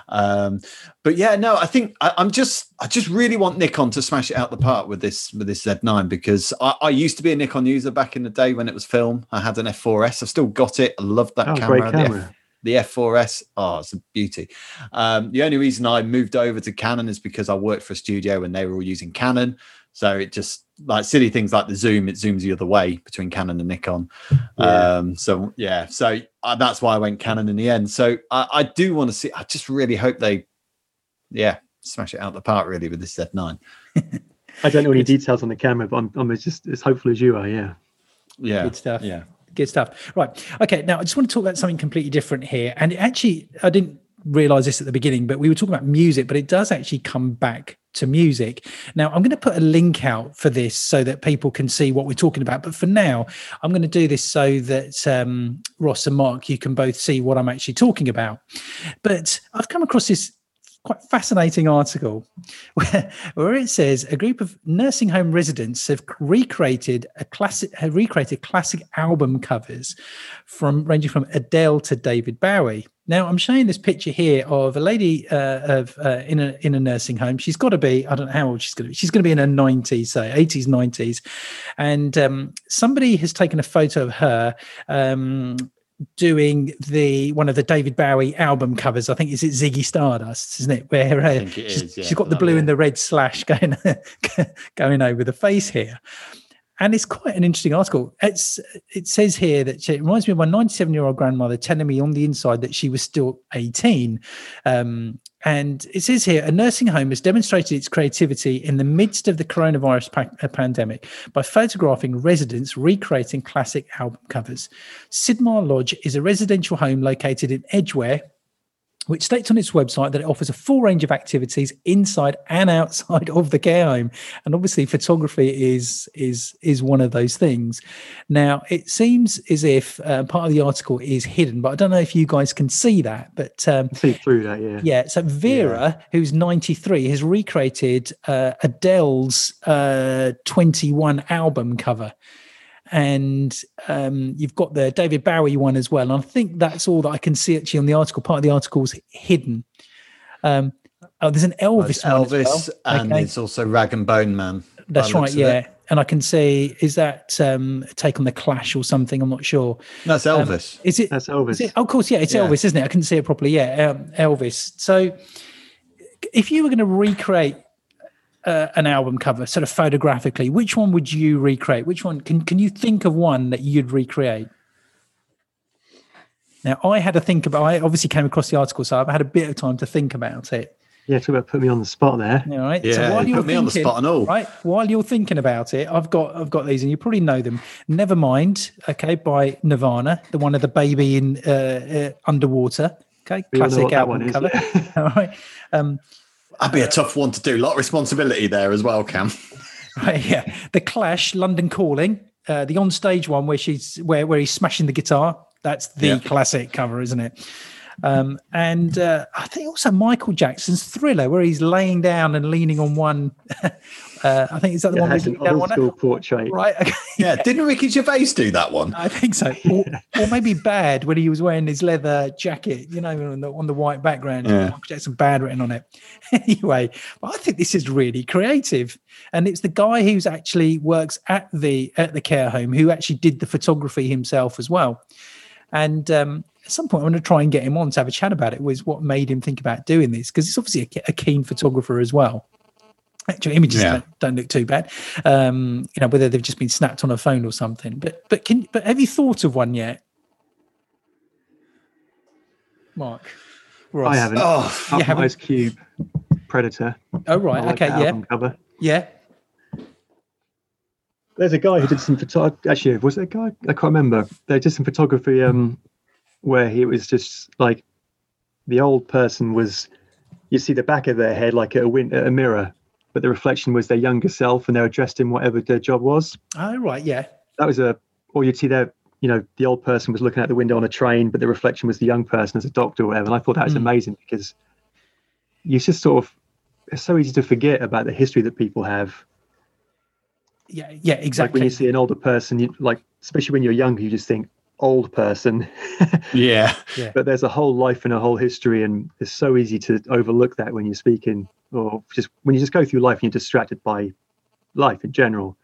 Um, but yeah, no, I think I, am just I just really want Nikon to smash it out the park with this with this Z9 because I, I, used to be a Nikon user back in the day when it was film. I had an F4S. I've still got it. I love that
oh,
camera.
Great camera
the F4S. Oh, it's a beauty. Um, the only reason I moved over to Canon is because I worked for a studio and they were all using Canon. So it just like silly things like the zoom, it zooms the other way between Canon and Nikon. Yeah. Um, so yeah, so uh, that's why I went Canon in the end. So I, I do want to see. I just really hope they, yeah, smash it out the park really with this Z9.
I don't know any <laughs> details on the camera, but I'm, I'm just as hopeful as you are. Yeah.
Yeah.
Good stuff.
Yeah
good stuff. Right. Okay. Now I just want to talk about something completely different here. And actually, I didn't realize this at the beginning, but we were talking about music, but it does actually come back to music. Now, I'm going to put a link out for this so that people can see what we're talking about. But for now, I'm going to do this so that um, Ross and Mark, you can both see what I'm actually talking about. But I've come across this quite fascinating article where, where it says a group of nursing home residents have recreated a classic have recreated classic album covers from ranging from Adele to David Bowie. Now I'm showing this picture here of a lady uh, of uh, in a in a nursing home. She's got to be I don't know how old she's going to be. She's going to be in her 90s, say 80s, 90s, and um, somebody has taken a photo of her um, doing the one of the David Bowie album covers. I think is it Ziggy Stardust, isn't it? Where uh,
it
she's,
is, yeah.
she's got the blue and the red slash <laughs> going going over the face here. And it's quite an interesting article. It's it says here that it reminds me of my 97 year old grandmother telling me on the inside that she was still 18. Um, and it says here a nursing home has demonstrated its creativity in the midst of the coronavirus pa- uh, pandemic by photographing residents recreating classic album covers. Sidmar Lodge is a residential home located in Edgware, which states on its website that it offers a full range of activities inside and outside of the care home. And obviously photography is is is one of those things. Now it seems as if uh, part of the article is hidden but i don't know if you guys can see that but um,
see through that yeah.
yeah so vera yeah. who's 93 has recreated uh, adele's uh, 21 album cover and um, you've got the David Bowie one as well. And I think that's all that I can see actually on the article. Part of the article is hidden. Um, oh, there's an Elvis.
Elvis, well. and okay. it's also Rag and Bone Man.
That's right. Yeah. And I can see is that um, a take on the Clash or something? I'm not sure.
That's um, Elvis.
is it?
That's Elvis.
It, oh, of course, yeah, it's yeah. Elvis, isn't it? I couldn't see it properly. Yeah, um, Elvis. So, if you were going to recreate uh, an album cover, sort of photographically, which one would you recreate? Which one can can you think of one that you'd recreate? Now, I had to think about. I obviously came across the article, so I've had a bit of time to think about it.
Yeah, talk about put me on the spot there.
All right.
Yeah, so while you're put me thinking, on the spot and all.
Right. While you're thinking about it, I've got I've got these, and you probably know them. Never mind. okay, by Nirvana, the one of the baby in uh, uh, underwater. Okay,
we
classic album
is,
cover.
Yeah. <laughs>
all right. Um,
That'd be a tough one to do. A lot of responsibility there as well, Cam.
Right, yeah. The Clash, London Calling, uh, the on-stage one where she's where where he's smashing the guitar. That's the yeah. classic cover, isn't it? Um, and uh, I think also Michael Jackson's Thriller, where he's laying down and leaning on one. <laughs> uh, I think is that the
yeah,
one?
That's an old school portrait,
right? Okay. <laughs>
Yeah, didn't Ricky Gervais do that one?
I think so, <laughs> or, or, maybe Bad when he was wearing his leather jacket, you know, on the, on the white background. Yeah. Michael Jackson Bad written on it. <laughs> anyway, but I think this is really creative, and it's the guy who's actually works at the at the care home who actually did the photography himself as well. And um, at some point, I'm going to try and get him on to have a chat about it. Was what made him think about doing this because he's obviously a, a, keen photographer as well. Actually, images yeah. don't, don't, look too bad. Um, you know, whether they've just been snapped on a phone or something. But but can but have you thought of one yet, Mark?
Ross? I haven't. Oh, you haven't? Cube Predator.
Oh right, like okay, yeah,
cover.
yeah.
There's a guy who did some photography. Actually, was there a guy? I can't remember. They did some photography um, where he was just like the old person was. You see the back of their head like a, win- a mirror, but the reflection was their younger self, and they were dressed in whatever their job was.
Oh right, yeah.
That was a. Or you'd see there, you know, the old person was looking out the window on a train, but the reflection was the young person as a doctor or whatever. And I thought that was mm. amazing because you just sort of, it's so easy to forget about the history that people have
Yeah, yeah, exactly.
Like when you see an older person, you like, especially when you're younger, you just think old person. <laughs>
yeah.
yeah.
But there's a whole life and a whole history, and it's so easy to overlook that when you're speaking, or just when you just go through life and you're distracted by life in general.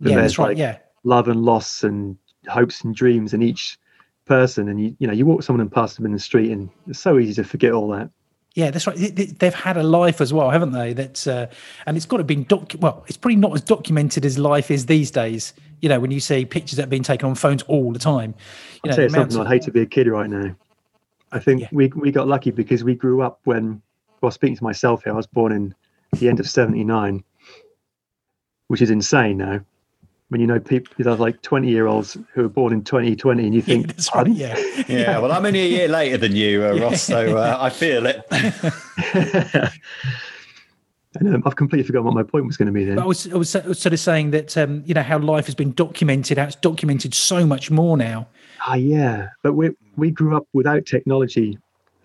Yeah, that's right. Like yeah.
Love and loss and hopes and dreams in each person, and you you know you walk someone and pass them in the street, and it's so easy to forget all that.
Yeah, that's right. They've had a life as well, haven't they? That's uh, and it's got to be doc. Well, it's probably not as documented as life is these days. You know, when you see pictures that are being taken on phones all the time.
You know, I'd say it's something I'd hate to be a kid right now. I think yeah. we we got lucky because we grew up when. Well, speaking to myself here, I was born in the end of '79, which is insane now. When you know people there's like 20 year olds who were born in 2020 and you <laughs> think
yeah, that's right yeah. <laughs>
Yeah well i'm only a year later than you uh, ross so uh, i feel it. <laughs>
And um, I've completely forgotten what my point was going to be then.
I was, I was sort of saying that um, you know how life has been documented, how it's documented so much more now.
Ah, yeah, but we we grew up without technology,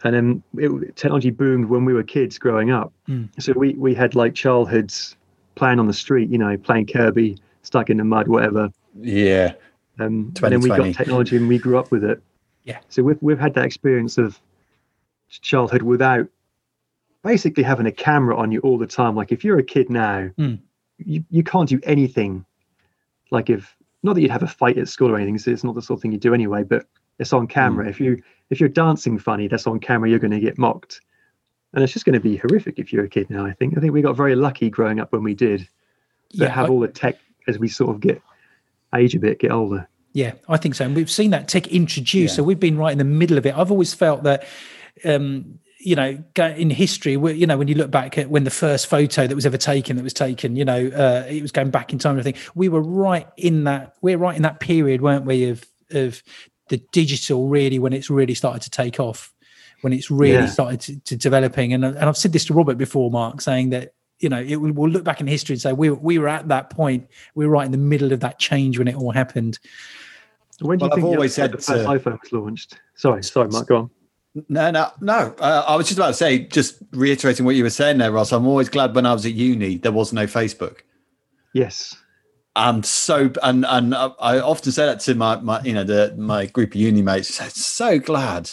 and then it, technology boomed when we were kids growing up. Mm. So we we had like childhoods playing on the street, you know, playing kerby, stuck in the mud, whatever.
Yeah.
Um, and then we got technology and we grew up with it.
Yeah.
So we've we've had that experience of childhood without basically having a camera on you all the time. Like if you're a kid now, mm. you, you can't do anything. Like if not that you'd have a fight at school or anything, so it's not the sort of thing you do anyway, but it's on camera. Mm. If you if you're dancing funny, that's on camera, you're gonna get mocked. And it's just going to be horrific if you're a kid now. I think. I think we got very lucky growing up when we did. That yeah, have I, all the tech as we sort of get age a bit, get older.
Yeah, I think so. And we've seen that tech introduced, yeah. so we've been right in the middle of it. I've always felt that. Um, you know, in history, you know, when you look back at when the first photo that was ever taken, that was taken, you know, uh, it was going back in time. I think we were right in that. We're right in that period, weren't we? Of of the digital really when it's really started to take off, when it's really yeah. started to, to developing. And and I've said this to Robert before, Mark, saying that you know, it, we'll look back in history and say we we were at that point. We were right in the middle of that change when it all happened.
When do you well, think I've always said the first to, iPhone was launched? Sorry, sorry, Mark. Go on.
No, no, no. Uh, I was just about to say, just reiterating what you were saying there, Ross. I'm always glad when I was at uni there was no Facebook.
Yes.
I'm so and and I often say that to my my you know the my group of uni mates. So glad,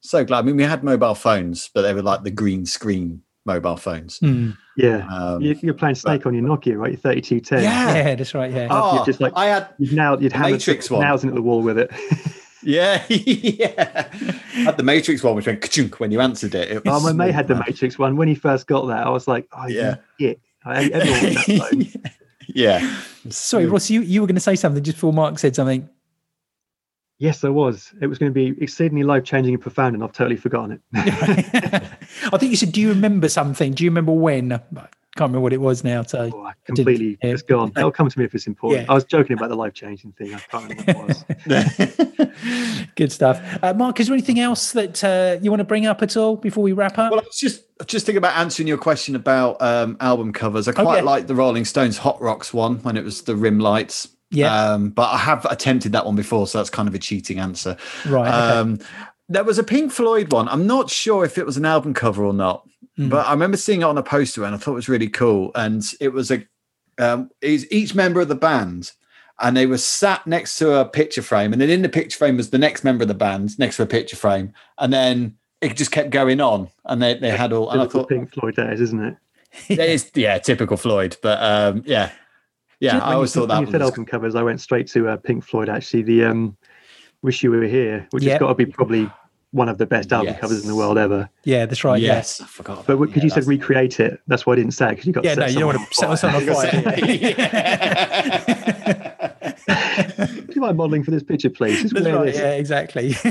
so glad. I mean, we had mobile phones, but they were like the green screen mobile phones.
Mm.
Yeah, um, you, are playing Snake but, on your Nokia, right? Your 3210.
Yeah, yeah, that's right. Yeah,
oh, you're just like I had
you'd now you'd have Matrix one nails into the wall with it. <laughs>
yeah, <laughs> yeah. I had the Matrix one, which went when you answered it. it
oh, my mate had the Matrix one when he first got that. I was like, oh yeah, <laughs> yeah. I,
yeah.
Sorry, Ross, you, you were going to say something just before Mark said something.
Yes, there was. It was going to be exceedingly life changing and profound, and I've totally forgotten it. <laughs>
I think you said, "Do you remember something? Do you remember when?" I can't remember what it was now. So
oh, completely, it's gone. It'll come to me if it's important. Yeah. I was joking about the life changing thing. I can't remember what it
was. <laughs> Good stuff, uh, Mark. Is there anything else that uh, you want to bring up at all before we wrap up?
Well, I was just just thinking about answering your question about um, album covers. I quite okay. like the Rolling Stones Hot Rocks one when it was the rim lights.
Yeah.
Um, but I have attempted that one before, so that's kind of a cheating answer.
Right. Okay. Um,
there was a Pink Floyd one. I'm not sure if it was an album cover or not, mm. but I remember seeing it on a poster and I thought it was really cool. And it was a um, each member of the band, and they were sat next to a picture frame, and then in the picture frame was the next member of the band next to a picture frame, and then it just kept going on, and they, they had all. And I thought
Pink Floyd days, isn't it? <laughs>
it is, yeah, typical Floyd, but um, yeah, yeah, I always thought that.
When you said album covers, I went straight to uh, Pink Floyd. Actually, the um, "Wish You Were Here," which yep. has got to be probably one of the best album yes. covers in the world ever.
Yeah, that's right.
Yes, I forgot.
But because yeah, you said recreate it, that's why I didn't say because you got.
Yeah, no, you don't want to set myself on fire. <laughs> <laughs>
Do you mind modelling for this picture, please?
That's right, yeah, exactly. <laughs>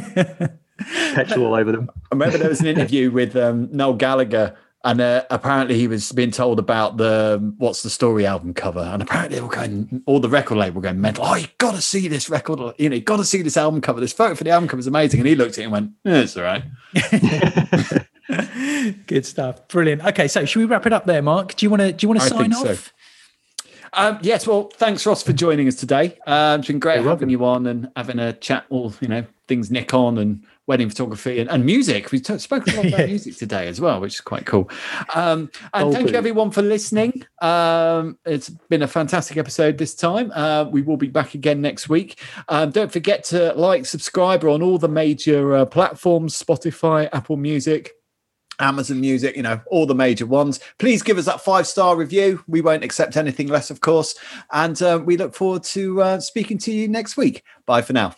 Petrol all over them.
I remember there was an interview with um, Noel Gallagher and uh, apparently he was being told about the what's the story album cover. And apparently were going all the record label were going mental. Oh you gotta see this record you know you gotta see this album cover. This photo for the album cover is amazing. And he looked at it and went yeah, it's all right. <laughs>
Good stuff. Brilliant. Okay so should we wrap it up there mark? Do you want to do you want to sign off? So.
Um, yes, well, thanks Ross for joining us today. Um, it's been great having you on and having a chat all you know things Nikon and wedding photography and, and music. We've t- spoken a lot about <laughs> yeah. music today as well, which is quite cool. Um, and thank you everyone for listening. Um, it's been a fantastic episode this time. Uh, we will be back again next week. Um, don't forget to like, subscribe on all the major uh, platforms Spotify, Apple Music. Amazon Music, you know, all the major ones. Please give us that five star review. We won't accept anything less, of course. And uh, we look forward to uh, speaking to you next week. Bye for now.